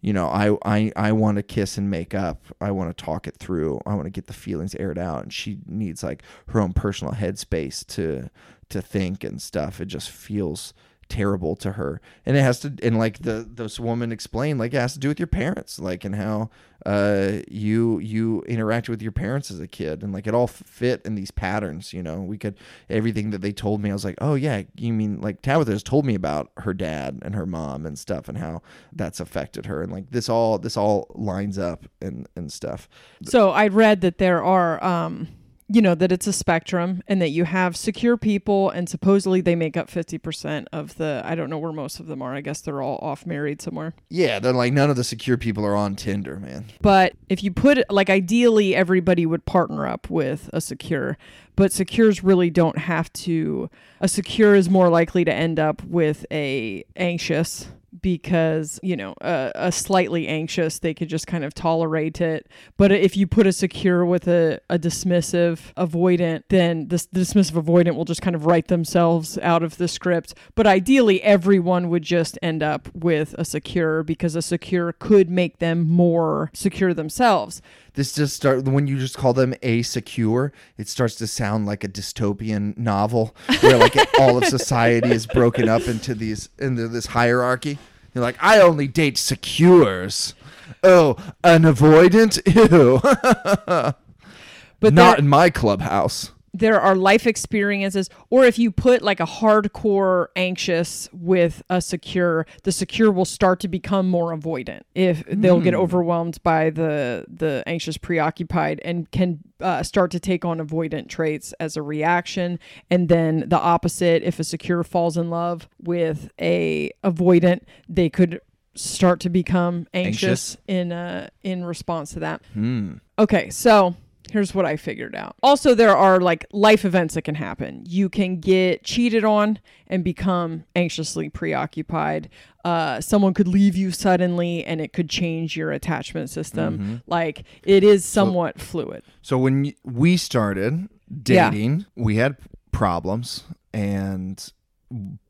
[SPEAKER 4] You know i i, I want to kiss and make up. I want to talk it through. I want to get the feelings aired out. And she needs like her own personal headspace to to think and stuff it just feels terrible to her. And it has to and like the this woman explained like it has to do with your parents like and how uh you you interacted with your parents as a kid and like it all fit in these patterns you know? We could everything that they told me i was like oh yeah you mean like tabitha has told me about her dad and her mom and stuff and how that's affected her and like this all this all lines up and and stuff.
[SPEAKER 5] So I read that there are, um, you know, that it's a spectrum and that you have secure people and supposedly they make up 50% of the, I don't know where most of them are. I guess they're all off married somewhere.
[SPEAKER 4] yeah they're like none of the secure people are on tinder man
[SPEAKER 5] But if you put like ideally everybody would partner up with a secure, but secures really don't have to. A secure is more likely to end up with a anxious because you know a, a slightly anxious they could just kind of tolerate it. But if you put a secure with a, a dismissive avoidant then this the dismissive avoidant will just kind of write themselves out of the script. But ideally everyone would just end up with a secure because a secure could make them more secure themselves
[SPEAKER 4] this just start when you just call them a secure it starts to sound like a dystopian novel where like all of society is broken up into these into this hierarchy. You're like i only date secures. Oh an avoidant? Ew.
[SPEAKER 5] But
[SPEAKER 4] not in my clubhouse
[SPEAKER 5] there are life experiences or if you put like a hardcore anxious with a secure the secure will start to become more avoidant if they'll get overwhelmed by the the anxious preoccupied and can uh, start to take on avoidant traits as a reaction. And then the opposite if a secure falls in love with a avoidant they could start to become anxious,
[SPEAKER 4] Anxious.
[SPEAKER 5] in uh in response to that.
[SPEAKER 4] Hmm.
[SPEAKER 5] Okay, so here's what I figured out. Also, there are like life events that can happen. You can get cheated on and become anxiously preoccupied. Uh, someone could leave you suddenly and it could change your attachment system. Like it is somewhat fluid.
[SPEAKER 4] So when we started
[SPEAKER 5] Yeah.
[SPEAKER 4] dating, we had problems, and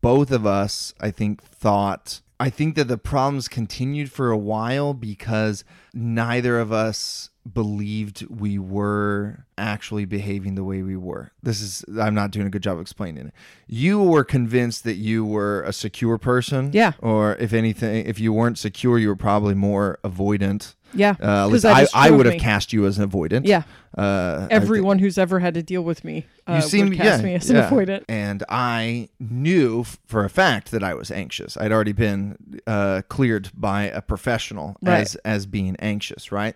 [SPEAKER 4] both of us, I think, thought. I think that the problems continued for a while because neither of us believed we were actually behaving the way we were. This is I'm not doing a good job explaining it. You were convinced that you were a secure person.
[SPEAKER 5] Yeah.
[SPEAKER 4] Or if anything, if you weren't secure, you were probably more avoidant.
[SPEAKER 5] Yeah.
[SPEAKER 4] Uh, at least I, I would have cast you as an avoidant.
[SPEAKER 5] Yeah.
[SPEAKER 4] Uh,
[SPEAKER 5] Everyone who's ever had to deal with me uh, would cast me as an avoidant.
[SPEAKER 4] And I knew f- for a fact that I was anxious. I'd already been uh, cleared by a professional
[SPEAKER 5] Right.
[SPEAKER 4] as as being anxious, right?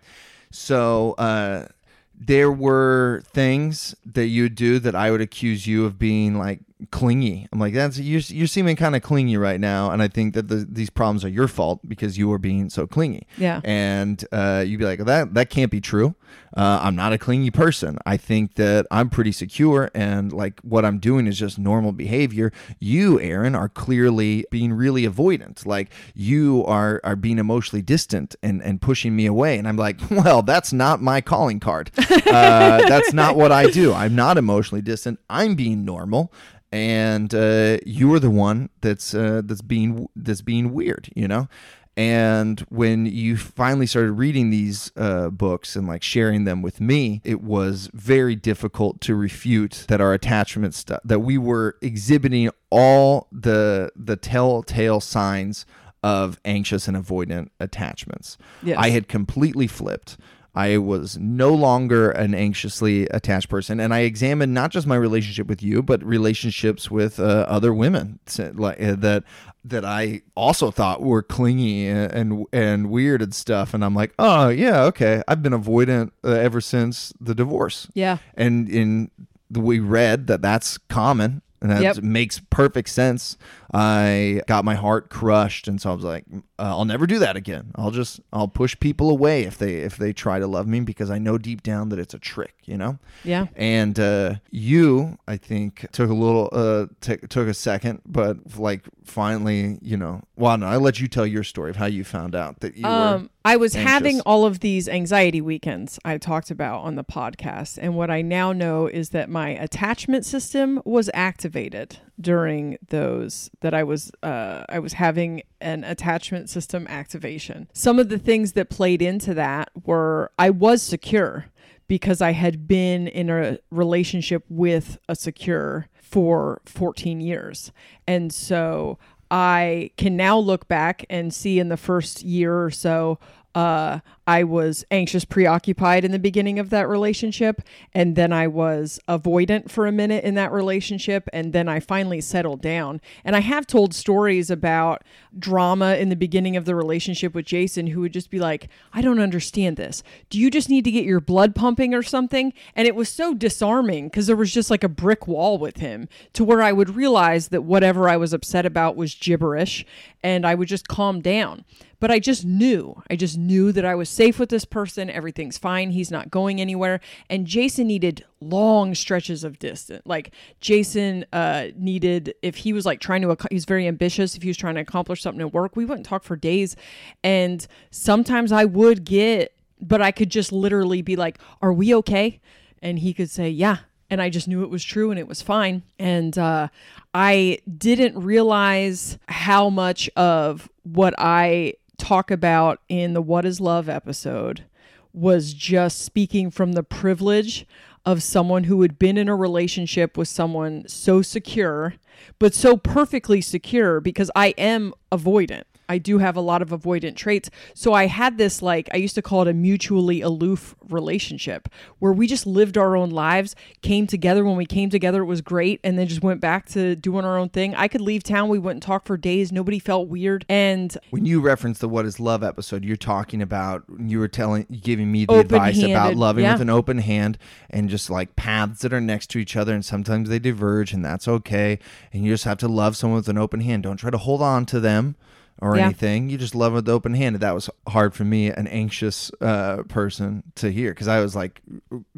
[SPEAKER 4] So uh, there were things that you would do that I would accuse you of being like clingy. I'm like, that's you're you're seeming kind of clingy right now, and I think that the, these problems are your fault because you are being so clingy.
[SPEAKER 5] Yeah.
[SPEAKER 4] And uh, you'd be like, that that can't be true. Uh, I'm not a clingy person. I think that I'm pretty secure, and like what I'm doing is just normal behavior. You, Aaron, are clearly being really avoidant. Like you are are being emotionally distant and and pushing me away. And I'm like, well, that's not my calling card. Uh, that's not what I do. I'm not emotionally distant. I'm being normal and uh, you are the one that's uh, that's being that's being weird, you know. And when you finally started reading these uh, books and like sharing them with me, it was very difficult to refute that our attachment stuff that we were exhibiting all the the telltale signs of anxious and avoidant attachments.
[SPEAKER 5] Yes.
[SPEAKER 4] I had completely flipped. I was no longer an anxiously attached person, and I examined not just my relationship with you, but relationships with uh, other women like uh, that that I also thought were clingy and, and and weird and stuff. And I'm like, oh yeah, okay, I've been avoidant uh, ever since the divorce.
[SPEAKER 5] Yeah.
[SPEAKER 4] and in we read that that's common. And that
[SPEAKER 5] Yep.
[SPEAKER 4] makes perfect sense. I got my heart crushed, and so I was like, uh, "I'll never do that again. I'll just I'll push people away if they if they try to love me because I know deep down that it's a trick, you know."
[SPEAKER 5] Yeah.
[SPEAKER 4] And uh, you, I think, took a little uh t- took a second, but like finally, you know, well, no, I let you tell your story of how you found out that you were.
[SPEAKER 5] I was having all of these anxiety weekends I talked about on the podcast, and what I now know is that my attachment system was activated during those that I was uh, I was having an attachment system activation. Some of the things that played into that were I was secure because I had been in a relationship with a secure for 14 years. And so I can now look back and see in the first year or so, uh, I was anxious, preoccupied in the beginning of that relationship. And then I was avoidant for a minute in that relationship. And then I finally settled down. And I have told stories about drama in the beginning of the relationship with Jason, who would just be like, I don't understand this. Do you just need to get your blood pumping or something? And it was so disarming because there was just like a brick wall with him to where I would realize that whatever I was upset about was gibberish and I would just calm down. But I just knew, I just knew that I was safe with this person. Everything's fine. He's not going anywhere. And Jason needed long stretches of distance. Like Jason uh, needed, if he was like trying to, he's very ambitious. If he was trying to accomplish something at work, we wouldn't talk for days. And sometimes I would get, but I could just literally be like, Are we okay? And he could say, Yeah. And I just knew it was true and it was fine. And uh, I didn't realize how much of what I talk about in the What is Love episode was just speaking from the privilege of someone who had been in a relationship with someone so secure, but so perfectly secure because I am avoidant. I do have a lot of avoidant traits. So I had this, like, I used to call it a mutually aloof relationship where we just lived our own lives, came together. When we came together, it was great, and then just went back to doing our own thing. I could leave town. We wouldn't talk for days. Nobody felt weird. And
[SPEAKER 4] When you reference the "What Is Love" episode, you're talking about you were telling, giving me the advice about loving
[SPEAKER 5] yeah.
[SPEAKER 4] with an open hand and just like paths that are next to each other, and sometimes they diverge, and that's okay. And you just have to love someone with an open hand. Don't try to hold on to them. Or
[SPEAKER 5] Yeah.
[SPEAKER 4] anything. You just love with open handed. That was hard for me, an anxious uh, person, to hear because I was like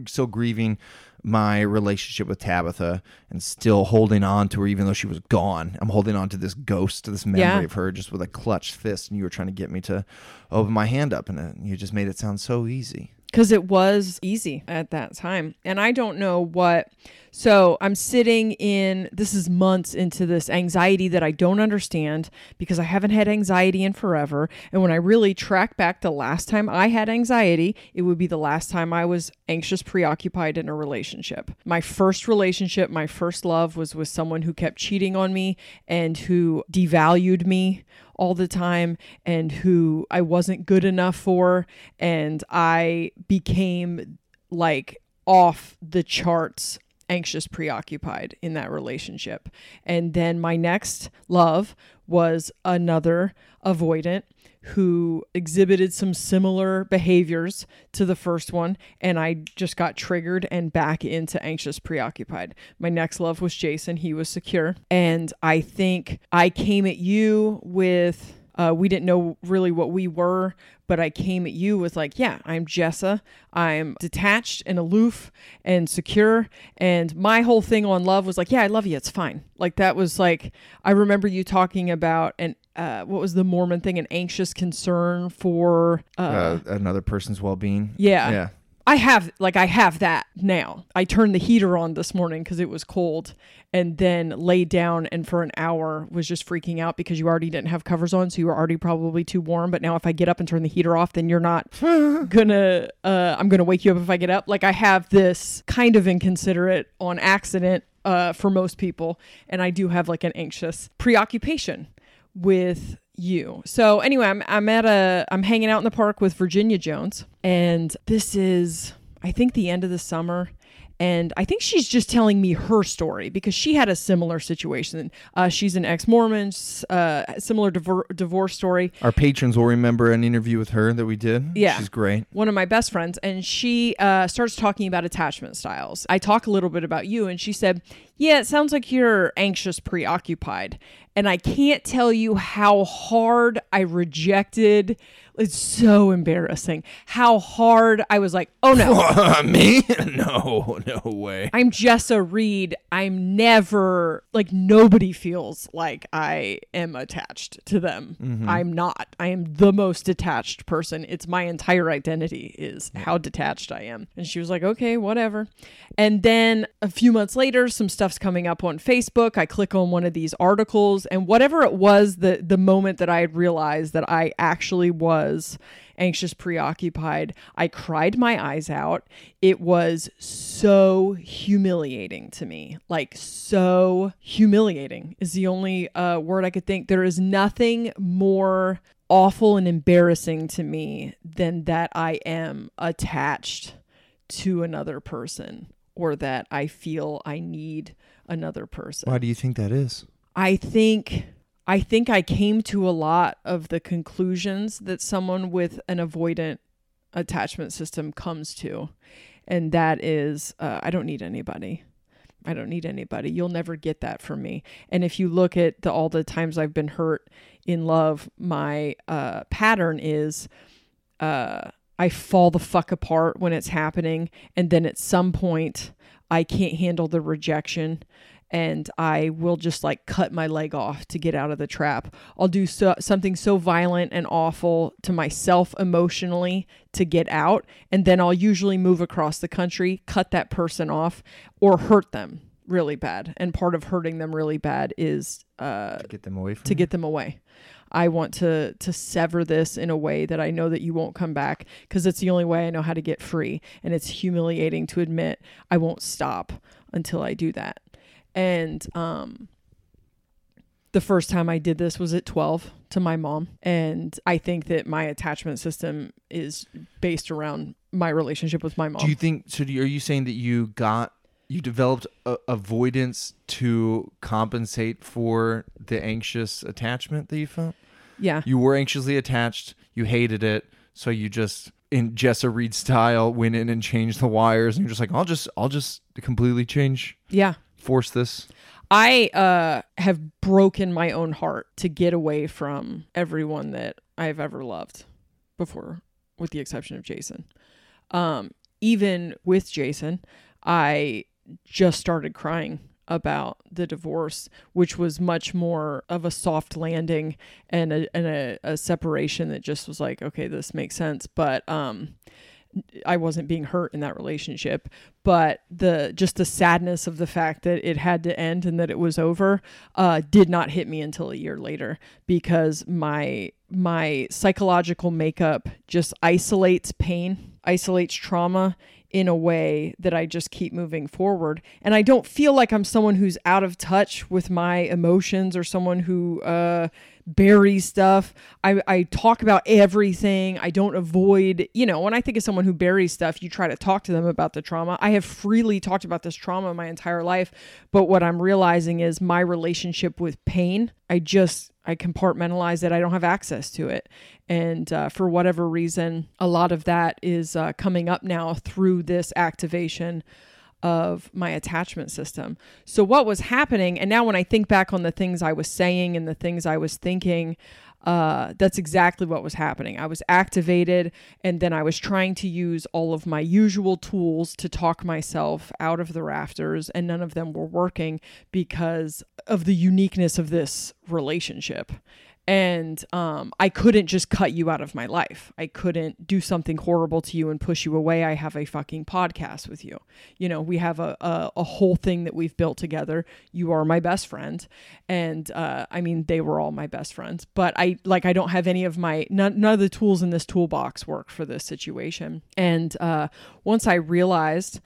[SPEAKER 4] still grieving my relationship with Tabitha and still holding on to her, even though she was gone. I'm holding on to this ghost, to this memory
[SPEAKER 5] Yeah.
[SPEAKER 4] of her, just with a clutched fist. And you were trying to get me to open my hand up, and you just made it sound so easy.
[SPEAKER 5] Because it was easy at that time. And I don't know what. So I'm sitting in, this is months into this anxiety that I don't understand because I haven't had anxiety in forever. And when I really track back the last time I had anxiety, it would be the last time I was anxious, preoccupied in a relationship. My first relationship, my first love was with someone who kept cheating on me and who devalued me all the time and who I wasn't good enough for. And I became like off the charts anxious, preoccupied in that relationship. And then my next love was another avoidant who exhibited some similar behaviors to the first one and I just got triggered and back into anxious preoccupied. My next love was Jason, he was secure and I think I came at you with uh, we didn't know really what we were, but I came at you with like, yeah, I'm Jessa. I'm detached and aloof and secure. And my whole thing on love was like, yeah, I love you. It's fine. Like that was like, I remember you talking about an uh, what was the Mormon thing? An anxious concern for uh,
[SPEAKER 4] Uh, another person's well being.
[SPEAKER 5] yeah.
[SPEAKER 4] Yeah.
[SPEAKER 5] I have like I have that now. I turned the heater on this morning because it was cold, and then laid down and for an hour was just freaking out because you already didn't have covers on, so you were already probably too warm. But now if I get up and turn the heater off, then you're not gonna. Uh, I'm gonna wake you up if I get up. Like I have this kind of inconsiderate on accident uh, for most people, and I do have like an anxious preoccupation with you. So anyway, I'm I'm at a I'm hanging out in the park with Virginia Jones and this is I think the end of the summer and I think she's just telling me her story because she had a similar situation. Uh, she's an ex-Mormon, uh, similar divor- divorce story.
[SPEAKER 4] Our patrons will remember an interview with her that we did.
[SPEAKER 5] Yeah.
[SPEAKER 4] She's great.
[SPEAKER 5] one of my best friends, and she uh, starts talking about attachment styles. I talk a little bit about you, and she said, Yeah, it sounds like you're anxious, preoccupied. And I can't tell you how hard I rejected. It's so embarrassing how hard I was like, Oh no.
[SPEAKER 4] Me? No, no way.
[SPEAKER 5] I'm Jessa Reed. I'm never like nobody feels like I am attached to them. Mm-hmm. I'm not. I am the most detached person. It's my entire identity is how detached I am. And she was like, "Okay, whatever." And then a few months later, some stuff's coming up on Facebook. I click on one of these articles and whatever it was the the moment that I had realized that I actually was anxious, preoccupied. I cried my eyes out. It was so humiliating to me. Like, so humiliating is the only uh, word I could think. There is nothing more awful and embarrassing to me than that I am attached to another person or that I feel I need another person.
[SPEAKER 4] Why do you think that is?
[SPEAKER 5] I think I think I came to a lot of the conclusions that someone with an avoidant attachment system comes to. And that is uh, I don't need anybody. I don't need anybody. You'll never get that from me. And if you look at the, all the times I've been hurt in love, my uh, pattern is uh, I fall the fuck apart when it's happening. And then at some point, I can't handle the rejection and I will just like cut my leg off to get out of the trap. I'll do so, something so violent and awful to myself emotionally to get out. And then I'll usually move across the country, cut that person off, or hurt them really bad. And part of hurting them really bad is uh,
[SPEAKER 4] Get them away from
[SPEAKER 5] to get them away. I want to to sever this in a way that I know that you won't come back because it's the only way I know how to get free and it's humiliating to admit I won't stop until I do that. And um the first time I did this was at 12 to my mom and I think that my attachment system is based around my relationship with my mom.
[SPEAKER 4] Do you think? So, do you, are you saying that you got you developed a, avoidance to compensate for the anxious attachment that you felt?
[SPEAKER 5] yeah.
[SPEAKER 4] You were anxiously attached. You hated it, so you just in Jessa Reed style went in and changed the wires, and you're just like, I'll just, I'll just completely change,
[SPEAKER 5] yeah.
[SPEAKER 4] Force this.
[SPEAKER 5] I uh, have broken my own heart to get away from everyone that I've ever loved before, with the exception of Jason. Um, even with Jason, I just started crying about the divorce, which was much more of a soft landing and a and a, a separation that just was like, okay, this makes sense. But um, I wasn't being hurt in that relationship, but the just the sadness of the fact that it had to end and that it was over uh, did not hit me until a year later because my my psychological makeup just isolates pain, isolates trauma in a way that I just keep moving forward. And I don't feel like I'm someone who's out of touch with my emotions or someone who uh, buries stuff. I, I talk about everything. I don't avoid, you know, when I think of someone who buries stuff, you try to talk to them about the trauma. I have freely talked about this trauma my entire life. But what I'm realizing is my relationship with pain, I just I compartmentalize it. I don't have access to it. And uh, for whatever reason, a lot of that is uh, coming up now through this activation of my attachment system. So, what was happening, and now when I think back on the things I was saying and the things I was thinking, uh, that's exactly what was happening. I was activated, and then I was trying to use all of my usual tools to talk myself out of the rafters, and none of them were working because of the uniqueness of this relationship and um, I couldn't just cut you out of my life. I couldn't do something horrible to you and push you away. I have a fucking podcast with you. You know, we have a, a, a whole thing that we've built together. You are my best friend. And uh, I mean, they were all my best friends, but I like, I don't have any of my, none, none of the tools in this toolbox work for this situation. And uh, once I realized,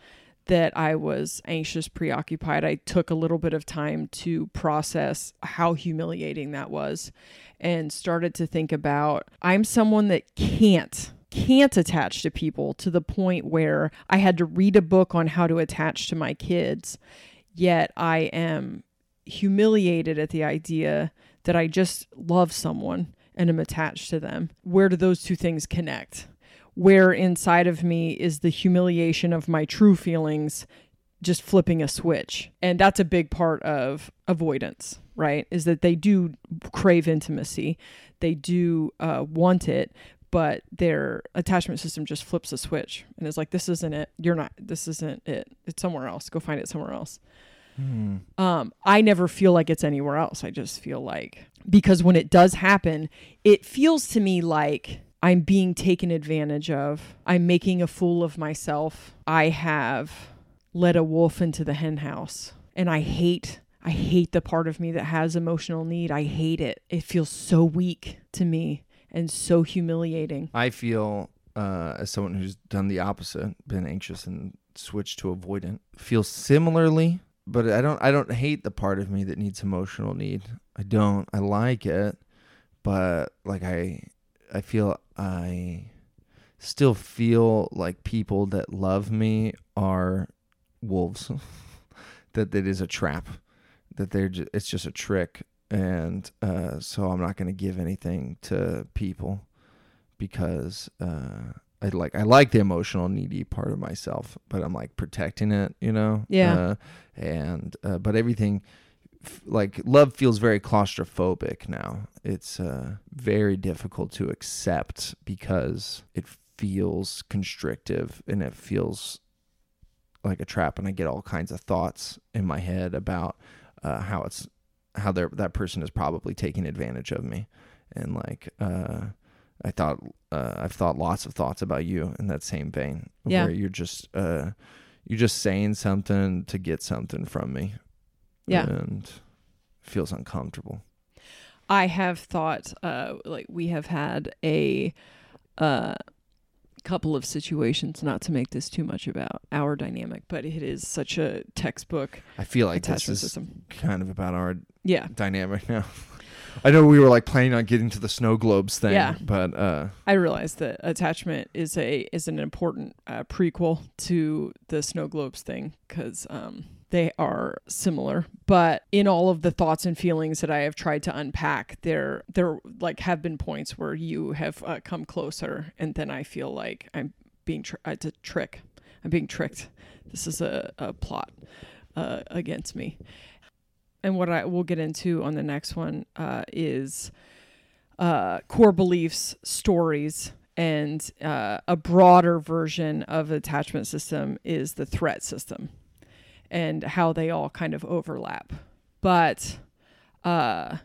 [SPEAKER 5] that I was anxious, preoccupied. I took a little bit of time to process how humiliating that was and started to think about I'm someone that can't can't attach to people to the point where I had to read a book on how to attach to my kids, yet I am humiliated at the idea that I just love someone and am attached to them. Where do those two things connect? Where inside of me is the humiliation of my true feelings just flipping a switch? And that's a big part of avoidance right? Is that they do crave intimacy, they do uh, want it, but their attachment system just flips a switch and is like, "This isn't it. You're not. This isn't it. It's somewhere else. Go find it somewhere else." Hmm. Um, I never feel like it's anywhere else. I just feel like because when it does happen, it feels to me like I'm being taken advantage of. I'm making a fool of myself. I have let a wolf into the henhouse, and I hate I hate the part of me that has emotional need. I hate it. It feels so weak to me and so humiliating.
[SPEAKER 4] I feel uh, as someone who's done the opposite, been anxious and switched to avoidant, feel similarly, but I don't I don't hate the part of me that needs emotional need. I don't. I like it, but like I I feel I still feel like people that love me are wolves. that that is a trap that they're just, it's just a trick and uh, so I'm not going to give anything to people because uh, I like I like the emotional needy part of myself, but I'm like protecting it, you know.
[SPEAKER 5] Yeah.
[SPEAKER 4] Uh, and uh, but everything, like love feels very claustrophobic now. It's uh, very difficult to accept because it feels constrictive and it feels like a trap, and I get all kinds of thoughts in my head about uh, how it's how that person is probably taking advantage of me, and like uh, I thought uh, I've thought lots of thoughts about you in that same vein,
[SPEAKER 5] yeah.
[SPEAKER 4] where you're just uh, you're just saying something to get something from me,
[SPEAKER 5] yeah,
[SPEAKER 4] and feels uncomfortable.
[SPEAKER 5] I have thought, uh, like we have had a uh, couple of situations, not to make this too much about our dynamic, but it is such a textbook.
[SPEAKER 4] I feel like this is system. kind of about our
[SPEAKER 5] yeah
[SPEAKER 4] dynamic now. I know we were like planning on getting to the snow globes thing,
[SPEAKER 5] yeah.
[SPEAKER 4] but uh,
[SPEAKER 5] I realized that attachment is a is an important uh, prequel to the snow globes thing because um, they are similar but in all of the thoughts and feelings that i have tried to unpack there there like have been points where you have uh, come closer and then i feel like i'm being tri- it's a trick. I'm being tricked. This is a, a plot uh, against me. And what I will get into on the next one uh, is uh, core beliefs, stories, and uh, a broader version of attachment system is the threat system, and how they all kind of overlap. But uh,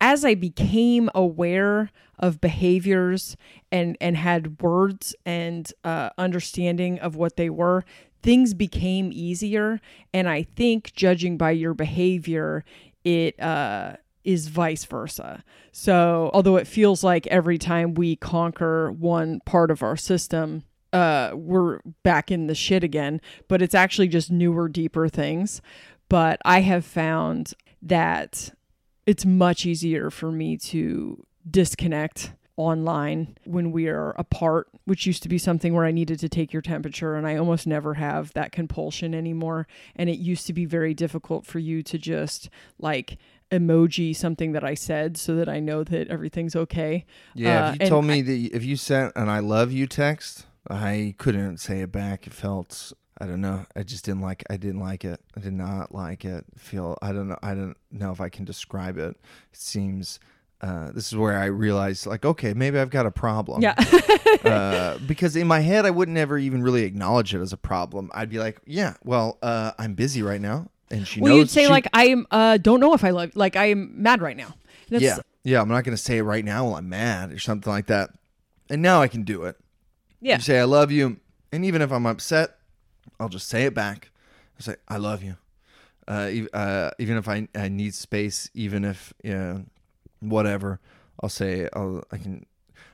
[SPEAKER 5] as I became aware of behaviors and and had words and uh, understanding of what they were, things became easier. And I think judging by your behavior, it uh, is vice versa. So although it feels like every time we conquer one part of our system, uh, we're back in the shit again, but it's actually just newer, deeper things. But I have found that it's much easier for me to disconnect online when we are apart, which used to be something where I needed to take your temperature, and I almost never have that compulsion anymore. And it used to be very difficult for you to just like emoji something that I said so that I know that everything's okay.
[SPEAKER 4] Yeah,
[SPEAKER 5] Uh,
[SPEAKER 4] if you told
[SPEAKER 5] I-
[SPEAKER 4] me that if you sent an "I love you" text, I couldn't say it back. It felt I don't know. I just didn't like. I didn't like it. I did not like it. Feel I don't know. I don't know if I can describe it. It seems. Uh, this is where I realized, like, okay, maybe I've got a problem.
[SPEAKER 5] Yeah.
[SPEAKER 4] uh, because in my head, I wouldn't ever even really acknowledge it as a problem. I'd be like, yeah, well, uh, I'm busy right now, and she
[SPEAKER 5] well, you'd say
[SPEAKER 4] she-
[SPEAKER 5] like I am uh, don't know if I love like I am mad right now. That's,
[SPEAKER 4] yeah, yeah. I'm not gonna say it right now while I'm mad or something like that. And now I can do it.
[SPEAKER 5] Yeah.
[SPEAKER 4] You say I love you, and even if I'm upset, I'll just say it back. I say I love you. Uh, uh, even if I, I need space, even if you know, whatever, I'll say I'll, I can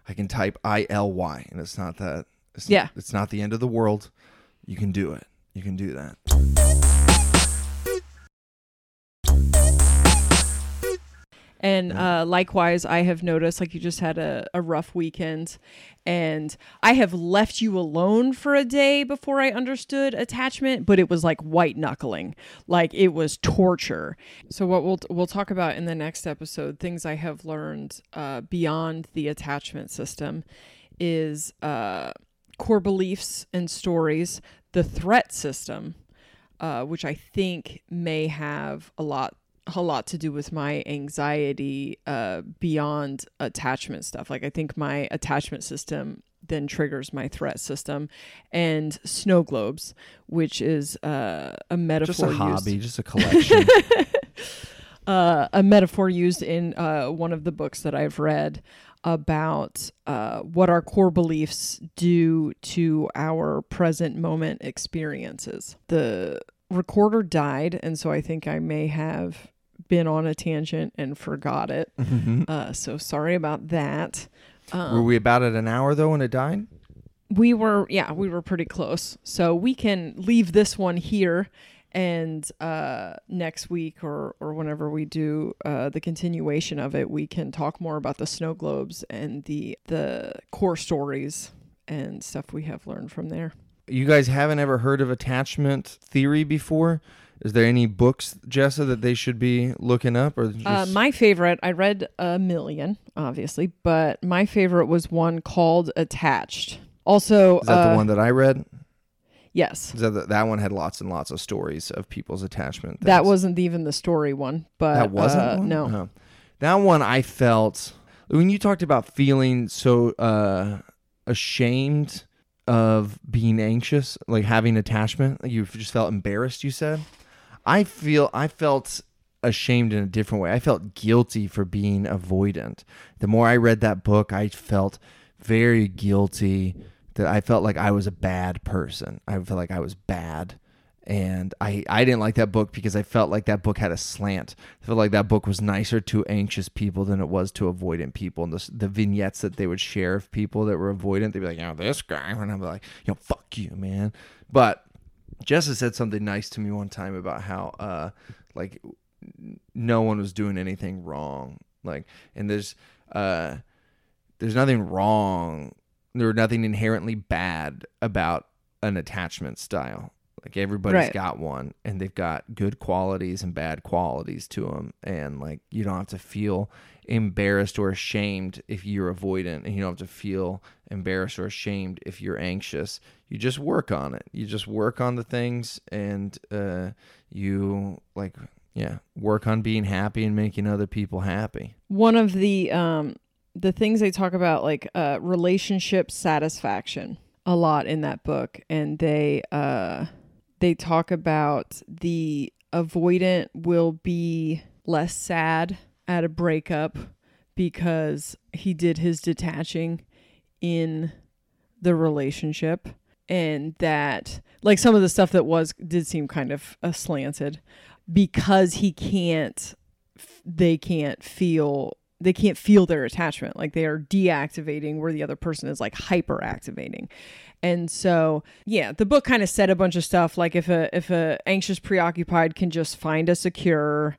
[SPEAKER 4] I can type I L Y, and it's not that. It's,
[SPEAKER 5] Yeah.
[SPEAKER 4] it's not the end of the world. You can do it. You can do that.
[SPEAKER 5] And uh, likewise, I have noticed like you just had a, a rough weekend, and I have left you alone for a day before I understood attachment, but it was like white knuckling, like it was torture. So what we'll we'll talk about in the next episode, things I have learned uh, beyond the attachment system, is uh, core beliefs and stories, the threat system, uh, which I think may have a lot a lot to do with my anxiety uh, beyond attachment stuff. Like I think my attachment system then triggers my threat system, and snow globes, which is uh, a metaphor
[SPEAKER 4] Just a
[SPEAKER 5] used-
[SPEAKER 4] hobby, just a collection.
[SPEAKER 5] uh, a metaphor used in uh, one of the books that I've read about uh, what our core beliefs do to our present moment experiences. The recorder died, and so I think I may have been on a tangent and forgot it. Uh, so sorry about that. Um,
[SPEAKER 4] Were we about at an hour though when it died?
[SPEAKER 5] we were yeah we were pretty close so we can leave this one here and uh next week or or whenever we do uh the continuation of it we can talk more about the snow globes and the the core stories and stuff we have learned from there
[SPEAKER 4] You guys haven't ever heard of attachment theory before? Is there any books, Jessa, that they should be looking up or just
[SPEAKER 5] uh, my favorite i read a million obviously but my favorite was one called attached also
[SPEAKER 4] Is that
[SPEAKER 5] uh,
[SPEAKER 4] the one that I read?
[SPEAKER 5] yes
[SPEAKER 4] Is that the, that one had lots and lots of stories of people's attachment.
[SPEAKER 5] that wasn't even the story one but
[SPEAKER 4] that wasn't
[SPEAKER 5] uh,
[SPEAKER 4] one?
[SPEAKER 5] no
[SPEAKER 4] Oh. That one I felt when you talked about feeling so uh, ashamed of being anxious, like having attachment, you just felt embarrassed. You said, I feel I felt ashamed in a different way. I felt guilty for being avoidant. The more I read that book, I felt very guilty that I felt like I was a bad person. I felt like I was bad. And I, I didn't like that book because I felt like that book had a slant. I felt like that book was nicer to anxious people than it was to avoidant people. And the, the vignettes that they would share of people that were avoidant, they'd be like, you know, this guy. And I'm like, you know, fuck you, man. But Jessa said something nice to me one time about how, uh, like, no one was doing anything wrong. Like, and there's, uh, there's nothing wrong. There's nothing inherently bad about an attachment style. Like everybody's
[SPEAKER 5] Right.
[SPEAKER 4] got one, and they've got good qualities and bad qualities to them. And like you don't have to feel embarrassed or ashamed if you're avoidant, and you don't have to feel embarrassed or ashamed if you're anxious. You just work on it. You just work on the things, and uh, you like Yeah. Work on being happy and making other people happy.
[SPEAKER 5] One of the um the things they talk about like uh relationship satisfaction a lot in that book and they uh they talk about the avoidant will be less sad at a breakup because he did his detaching in the relationship and that like some of the stuff that was did seem kind of uh, slanted because he can't they can't feel they can't feel their attachment like they are deactivating where the other person is like hyperactivating. And so yeah the book kind of said a bunch of stuff like if a if a anxious preoccupied can just find a secure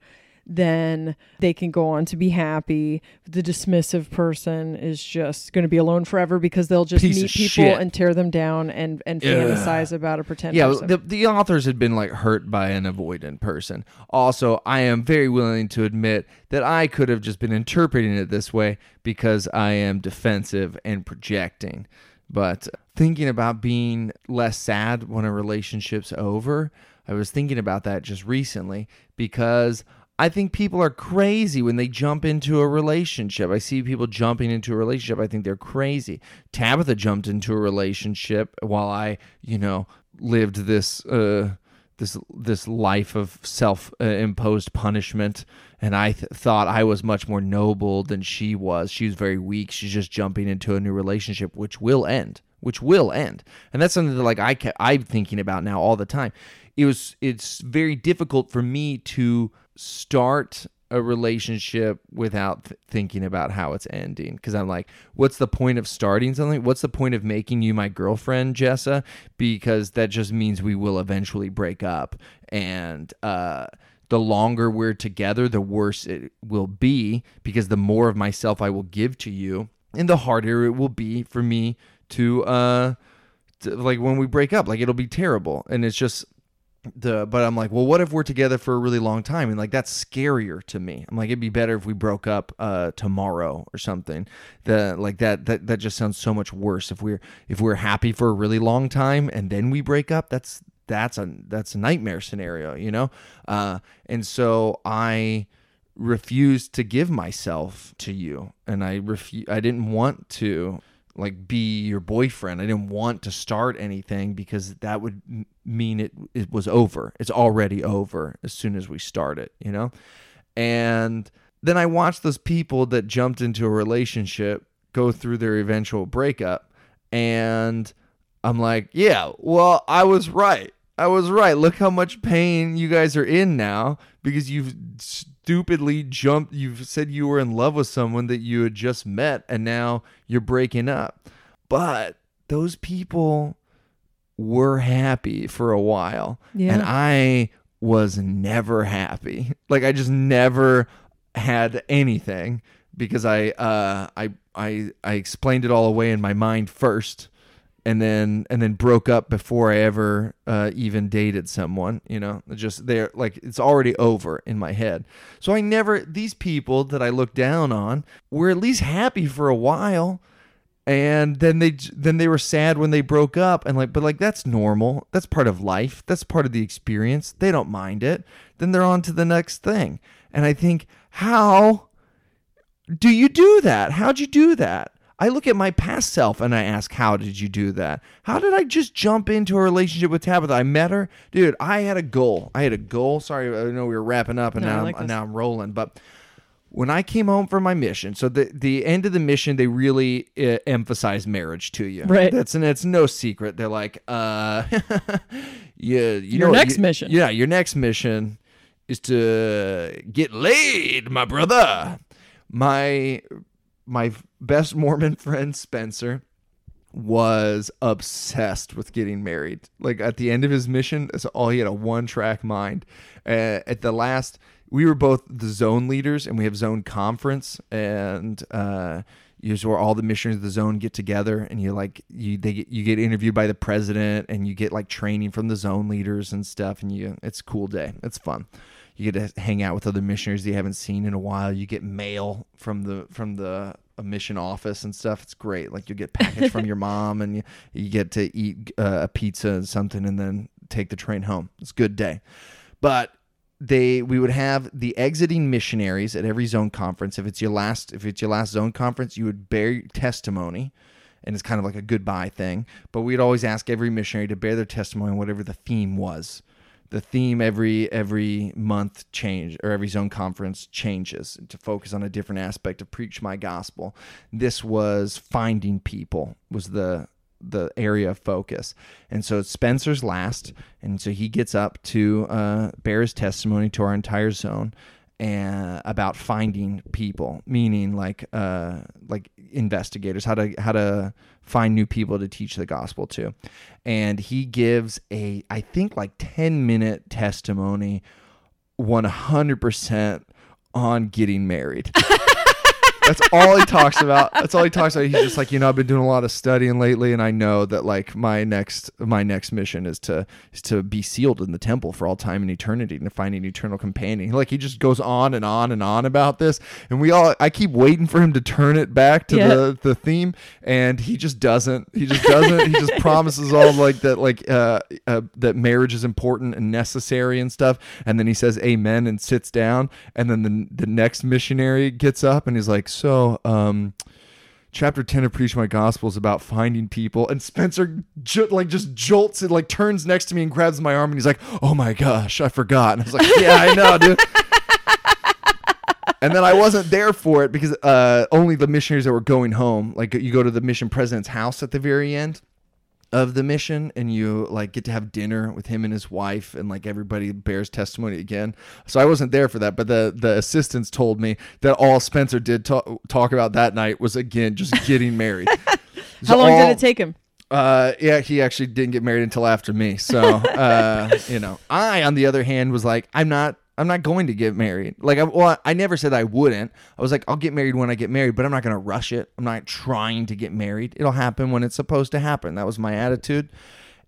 [SPEAKER 5] then they can go on to be happy. The dismissive person is just going to be alone forever because they'll just
[SPEAKER 4] Piece
[SPEAKER 5] meet people
[SPEAKER 4] shit.
[SPEAKER 5] and tear them down and and
[SPEAKER 4] Ugh.
[SPEAKER 5] fantasize about a pretend
[SPEAKER 4] Yeah,
[SPEAKER 5] person.
[SPEAKER 4] the, the authors had been like hurt by an avoidant person. Also, I am very willing to admit that I could have just been interpreting it this way because I am defensive and projecting. But thinking about being less sad when a relationship's over, I was thinking about that just recently because I think people are crazy when they jump into a relationship. I see people jumping into a relationship. I think they're crazy. Tabitha jumped into a relationship while I, you know, lived this uh this this life of self uh, imposed punishment and I th- thought I was much more noble than she was. She was very weak. She's just jumping into a new relationship which will end, which will end. And that's something that like I ca- I'm thinking about now all the time. It was it's very difficult for me to start a relationship without th- thinking about how it's ending because I'm like, what's the point of starting something? What's the point of making you my girlfriend, Jessa? Because that just means we will eventually break up, and uh, the longer we're together, the worse it will be because the more of myself I will give to you, and the harder it will be for me to uh, to, like when we break up, like it'll be terrible, and it's just the but I'm like, well, what if we're together for a really long time? And like that's scarier to me. I'm like, it'd be better if we broke up uh tomorrow or something. The like that that that just sounds so much worse. If we're if we're happy for a really long time and then we break up, that's that's a that's a nightmare scenario, you know? Uh and so I refused to give myself to you and I refu- I didn't want to like be your boyfriend. I didn't want to start anything because that would mean it it was over. It's already over as soon as we start it, you know? And then I watched those people that jumped into a relationship go through their eventual breakup and I'm like, yeah, well, I was right. I was right. Look how much pain you guys are in now because you've stupidly jumped. You've said you were in love with someone that you had just met and now you're breaking up. But those people were happy for a while.
[SPEAKER 5] Yeah.
[SPEAKER 4] And I was never happy. Like I just never had anything because I uh I I I explained it all away in my mind first and then and then broke up before I ever uh, even dated someone. You know, just they're like it's already over in my head. So I never these people that I look down on were at least happy for a while, and then they then they were sad when they broke up and like but like that's normal. That's part of life. That's part of the experience. They don't mind it. Then they're on to the next thing. And I think how do you do that? How'd you do that? I look at my past self and I ask, how did you do that? How did I just jump into a relationship with Tabitha? I met her, dude. I had a goal. I had a goal. Sorry, I know we were wrapping up and
[SPEAKER 5] No,
[SPEAKER 4] now
[SPEAKER 5] like
[SPEAKER 4] I'm,
[SPEAKER 5] this.
[SPEAKER 4] now I'm rolling. But when I came home from my mission, so the the end of the mission, they really uh, emphasize marriage to you.
[SPEAKER 5] Right.
[SPEAKER 4] That's and it's no secret. They're like, uh, yeah, you
[SPEAKER 5] Your
[SPEAKER 4] know,
[SPEAKER 5] next
[SPEAKER 4] you-
[SPEAKER 5] mission.
[SPEAKER 4] Yeah, your next mission is to get laid, my brother. My my best Mormon friend Spencer was obsessed with getting married. Like at the end of his mission, that's all he had a one track mind. Uh, at the last, we were both the zone leaders, and we have zone conference, and uh, is where all the missionaries of the zone get together, and you like you they get, you get interviewed by the president, and you get like training from the zone leaders and stuff, and you it's a cool day. It's fun. You get to hang out with other missionaries you haven't seen in a while. You get mail from the from the a mission office and stuff. It's great. Like you get package from your mom, and you, you get to eat uh, a pizza and something, and then take the train home. It's a good day. But they we would have the exiting missionaries at every zone conference. If it's your last if it's your last zone conference, you would bear testimony and it's kind of like a goodbye thing. But we'd always ask every missionary to bear their testimony on whatever the theme was. The theme every every month change or every zone conference changes to focus on a different aspect of preach my gospel. This was finding people was the the area of focus. And so Spencer's last, and so he gets up to uh, bear his testimony to our entire zone and about finding people, meaning like uh, like investigators, how to how to find new people to teach the gospel to. And he gives a I think like 10 minute testimony 100% on getting married. That's all he talks about. That's all he talks about. He's just like, you know, I've been doing a lot of studying lately, and I know that like my next my next mission is to is to be sealed in the temple for all time and eternity and to find an eternal companion. Like he just goes on and on and on about this, and we all I keep waiting for him to turn it back to
[SPEAKER 5] Yeah.
[SPEAKER 4] the the theme, and he just doesn't. He just doesn't. he just promises all like that like uh, uh that marriage is important and necessary and stuff, and then he says amen and sits down, and then the the next missionary gets up and he's like, so um chapter 10 of preach my gospel is about finding people and spencer like just jolts it like turns next to me and grabs my arm and he's like oh my gosh i forgot. And i was like yeah i know dude. And then i wasn't there for it because uh only the missionaries that were going home like you go to the mission president's house at the very end of the mission and you like get to have dinner with him and his wife and like everybody bears testimony again so i wasn't there for that but the the assistants told me that all spencer did ta- talk about that night was again just getting married
[SPEAKER 5] How long did it take him?
[SPEAKER 4] uh, yeah, he actually didn't get married until after me. So, uh, you know, I, on the other hand, was like, I'm not, I'm not going to get married. Like, I, well, I never said I wouldn't. I was like, I'll get married when I get married, but I'm not going to rush it. I'm not trying to get married. It'll happen when it's supposed to happen. That was my attitude.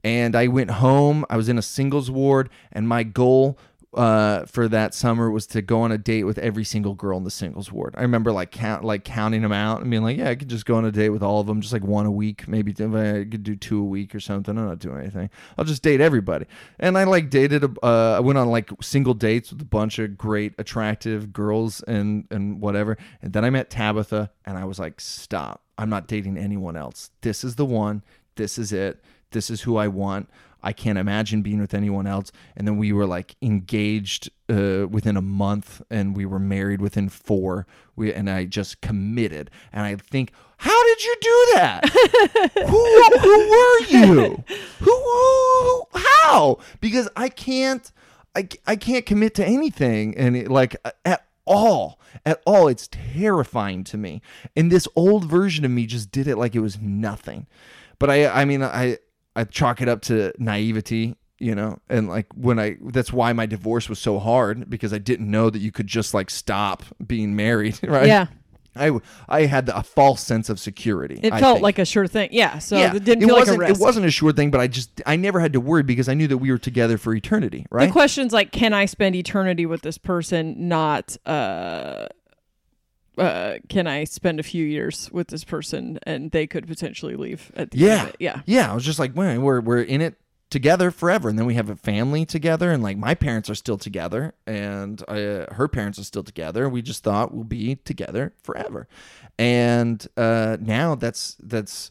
[SPEAKER 4] And I went home. I was in a singles ward, and my goal uh, for that summer was to go on a date with every single girl in the singles ward. I remember like count like counting them out and being like, yeah, I could just go on a date with all of them, just like one a week, maybe I could do two a week or something. I'm not doing anything. I'll just date everybody. And I like dated. a- Uh, I went on like single dates with a bunch of great, attractive girls and and whatever. And then I met Tabitha, and I was like, stop. I'm not dating anyone else. This is the one. This is it. This is who I want. I can't imagine being with anyone else. And then we were like engaged uh, within a month, and we were married within four. We and I just committed. And I think, how did you do that? who who were you? Who, who how? Because I can't I, I can't commit to anything and it, like at all at all it's terrifying to me and this old version of me just did it like it was nothing but i i mean i i chalk it up to naivety you know and like when i that's why my divorce was so hard because i didn't know that you could just like stop being married right
[SPEAKER 5] Yeah.
[SPEAKER 4] i i had a false sense of security
[SPEAKER 5] It
[SPEAKER 4] I
[SPEAKER 5] felt
[SPEAKER 4] think.
[SPEAKER 5] like a sure thing. Yeah. So
[SPEAKER 4] yeah,
[SPEAKER 5] it didn't feel like a
[SPEAKER 4] wasn't
[SPEAKER 5] risk.
[SPEAKER 4] it wasn't a sure thing but i just i never had to worry because i knew that we were together for eternity right
[SPEAKER 5] The question's like, can I spend eternity with this person? Not, uh, uh, can I spend a few years with this person and they could potentially leave at the end
[SPEAKER 4] Yeah.
[SPEAKER 5] of it? Yeah.
[SPEAKER 4] Yeah. I was just like, man, we're we're in it together forever, and then we have a family together, and like my parents are still together, and uh, her parents are still together. We just thought we'll be together forever, and uh, now that's that's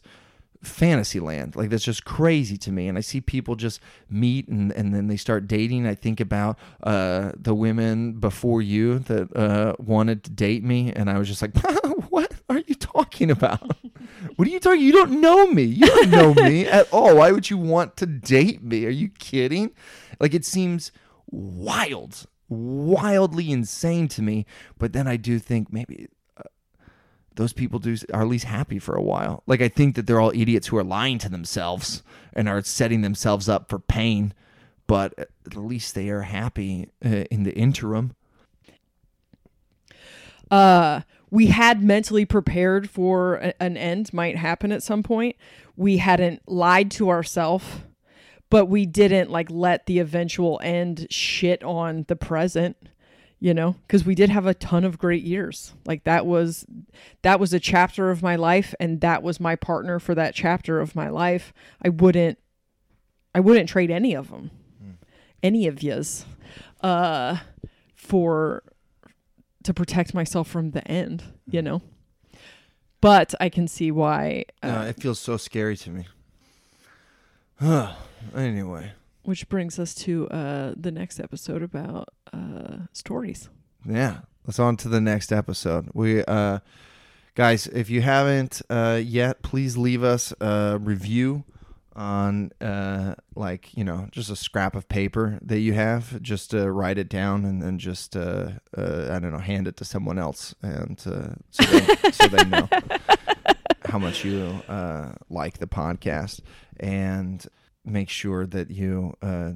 [SPEAKER 4] fantasy land. Like that's just crazy to me. And i see people just meet and, and then they start dating. I think about uh, the women before you that uh, wanted to date me. And i was just like what are you talking about? What are you talking you don't know me. You don't know me at all. Why would you want to date me? Are you kidding? Like it seems wild wildly insane to me. But then i do think maybe those people do are at least happy for a while. Like I think that they're all idiots who are lying to themselves and are setting themselves up for pain, but at least they are happy uh, in the interim.
[SPEAKER 5] uh, we had mentally prepared for a- an end might happen at some point. We hadn't lied to ourselves, but we didn't like let the eventual end shit on the present. You know, because we did have a ton of great years. Like that was that was a chapter of my life, and that was my partner for that chapter of my life. I wouldn't, I wouldn't trade any of them, any of yous. Uh, for to protect myself from the end, you know. But I can see why uh,
[SPEAKER 4] it feels so scary to me. anyway,
[SPEAKER 5] which brings us to uh the next episode about uh stories.
[SPEAKER 4] yeah. Let's on to the next episode. We uh guys, if you haven't uh yet, please leave us a review on uh like, you know, just a scrap of paper that you have. Just uh, write it down and then just uh, uh I don't know, hand it to someone else and uh, so they, so they know how much you uh like the podcast and make sure that you uh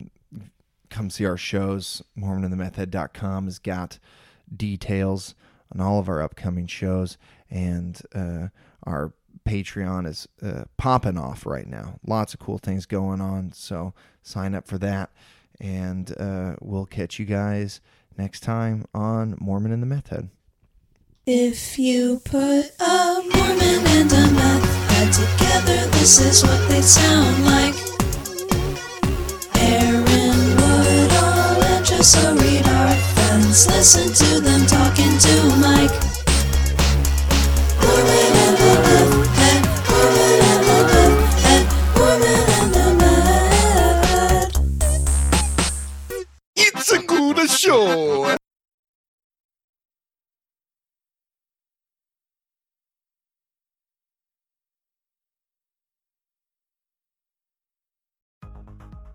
[SPEAKER 4] come see our shows. MormonandTheMeth.com has got details on all of our upcoming shows, and uh, our Patreon is uh, popping off right now. Lots of cool things going on, so sign up for that, and uh, we'll catch you guys next time on Mormon the.
[SPEAKER 6] If you put a Mormon and a meth head together, this is what they sound like. Woodall read our friends. Listen to them talking to Mike. Mormon and the head, Mormon and the head, Mormon and the meth.
[SPEAKER 4] It's a good show.